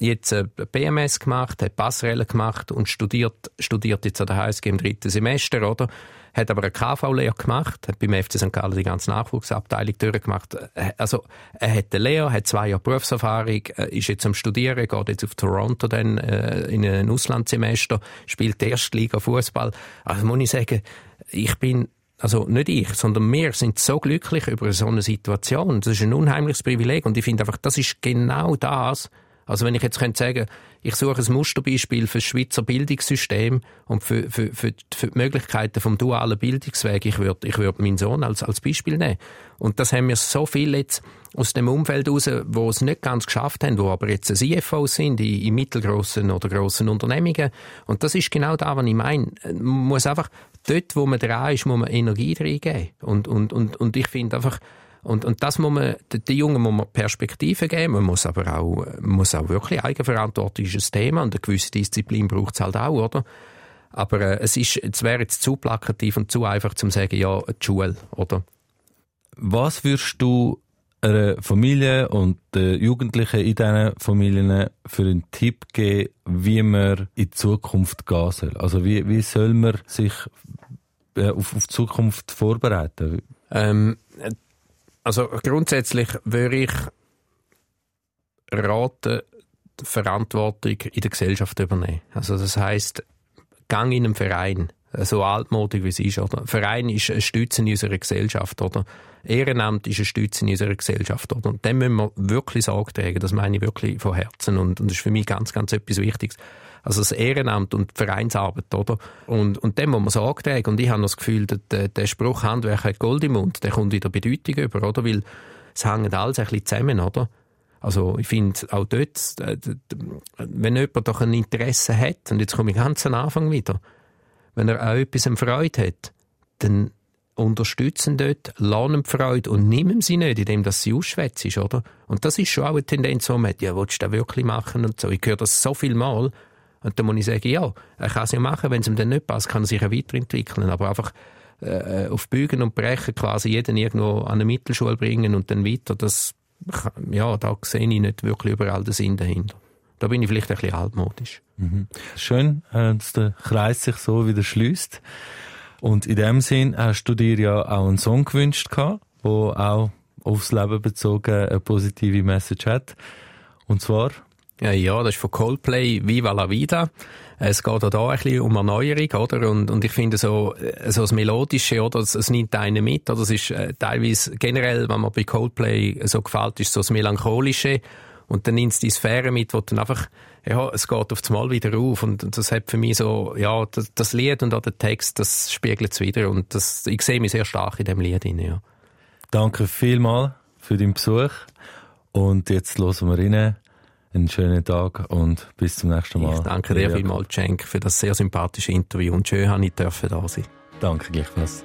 jetzt äh, BMS gemacht, hat Passrelle gemacht und studiert, studiert jetzt an der HSG im dritten Semester, oder? Hat aber eine KV-Lehre gemacht, hat beim FC St. Gallen die ganze Nachwuchsabteilung durchgemacht. Äh, also, er hat eine Lehre, hat zwei Jahre Berufserfahrung, äh, ist jetzt am Studieren, geht jetzt auf Toronto dann äh, in ein Auslandssemester, spielt Erstliga Fußball. Also muss ich sagen, ich bin also nicht ich, sondern wir sind so glücklich über so eine Situation. Das ist ein unheimliches Privileg und ich finde einfach, das ist genau das, also wenn ich jetzt könnte sagen, ich suche ein Musterbeispiel für das Schweizer Bildungssystem und für, für, für, für die Möglichkeiten vom dualen Bildungsweg, ich würde ich würd meinen Sohn als, als Beispiel nehmen. Und das haben wir so viel jetzt aus dem Umfeld raus, wo es nicht ganz geschafft haben, wo aber jetzt CFO sind in, in mittelgroßen oder großen Unternehmungen. Und das ist genau da, was ich meine. Man muss einfach dort, wo man dran ist, muss man Energie reingeben. Und, und, und, und ich finde einfach, und, und das muss man, den Jungen muss man Perspektive geben, man muss aber auch, muss auch wirklich Eigenverantwortung ist ein Thema und eine gewisse Disziplin braucht es halt auch, oder? Aber äh, es, ist, es wäre jetzt zu plakativ und zu einfach zu sagen, ja, die Schule, oder? Was würdest du einer Familie und den Jugendlichen in diesen Familien für einen Tipp geben, wie man in die Zukunft gehen soll? Also wie, wie soll man sich äh, auf, auf die Zukunft vorbereiten? Ähm, also grundsätzlich würde ich raten, Verantwortung in der Gesellschaft übernehmen. Also das heißt, gang in einen Verein, so altmodisch wie es ist. Oder? Verein ist ein Stütze in unserer Gesellschaft. Oder? Ehrenamt ist ein Stütze in unserer Gesellschaft. Oder? Und dem müssen wir wirklich Sorge tragen. Das meine ich wirklich von Herzen. Und, und das ist für mich ganz, ganz etwas Wichtiges. Also das Ehrenamt und die Vereinsarbeit, oder? Und, und dem muss man Sorge tragen. Und ich habe das Gefühl, der, der Spruch Handwerk hat Gold im Mund, der kommt wieder Bedeutung über, oder? Weil es hängt alles ein bisschen zusammen, oder? Also ich finde auch dort, äh, wenn jemand doch ein Interesse hat, und jetzt komme ich ganz am Anfang wieder, wenn er auch etwas Freude hat, dann unterstützen dort, lernen die Freude und nehmen sie nicht, indem das sie ausschwätzt ist, oder? Und das ist schon auch eine Tendenz, wo man hat, ja, willst du das wirklich machen und so. Ich höre das so viel Mal und dann muss ich sagen, ja, er kann es ja machen, wenn es ihm dann nicht passt, kann er sich ja weiterentwickeln. Aber einfach äh, auf Bügen und Brechen quasi jeden irgendwo an eine Mittelschule bringen und dann weiter, das, ja, da sehe ich nicht wirklich überall den Sinn dahinter. Da bin ich vielleicht ein bisschen altmodisch. Mhm. Schön, äh, dass der Kreis sich so wieder schließt. Und in dem Sinn hast du dir ja auch einen Song gewünscht, der auch aufs Leben bezogen eine positive Message hat. Und zwar ja, das ist von Coldplay Viva la Vida. Es geht auch da ein bisschen um Erneuerung, oder? Und, und ich finde so, so das Melodische, oder? Es, es nimmt einen mit, oder? Es ist äh, teilweise generell, wenn man bei Coldplay so gefällt, ist so das Melancholische. Und dann nimmt es die Sphäre mit, wo dann einfach, ja, es geht auf das Mal wieder auf. Und, das hat für mich so, ja, das, das Lied und auch der Text, das spiegelt es wieder. Und das, ich sehe mich sehr stark in dem Lied drin, ja. Danke vielmals für deinen Besuch. Und jetzt hören wir rein einen schönen Tag und bis zum nächsten Mal. Ich danke dir vielmals, Cenk, für das sehr sympathische Interview und schön, dass ich da sein Danke gleichfalls.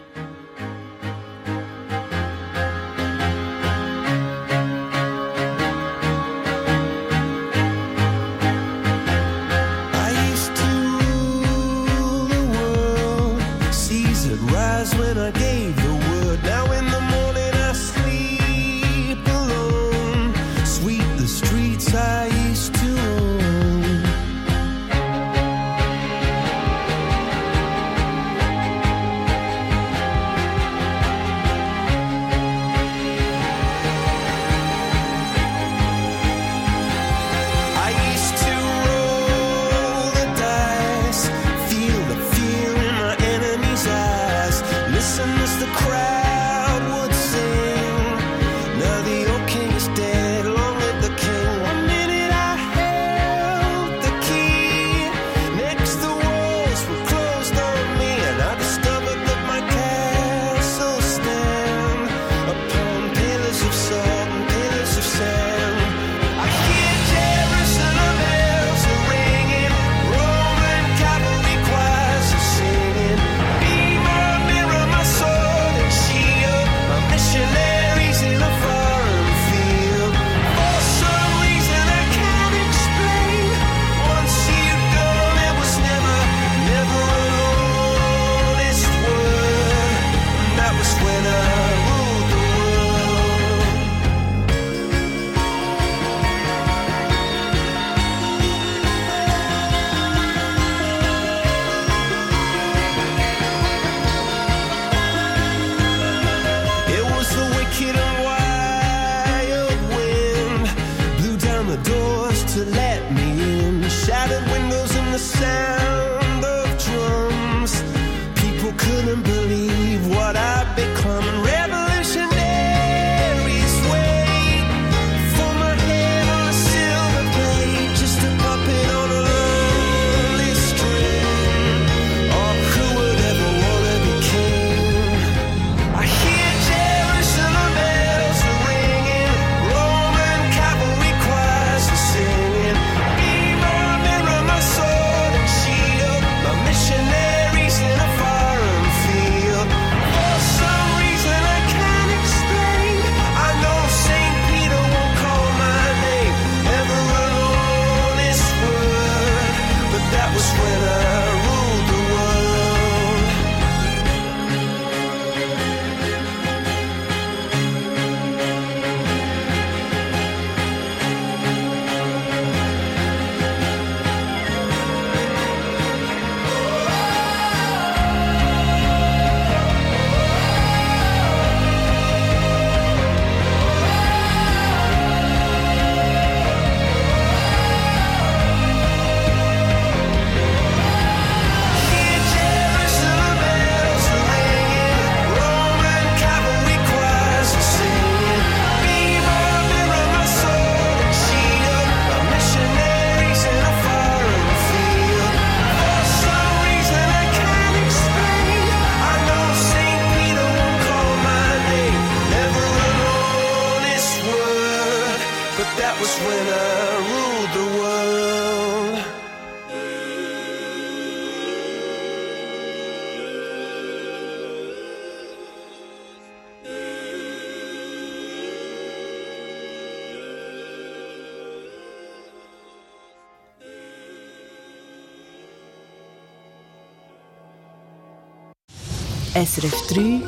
SRF 3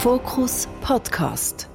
Fokus Podcast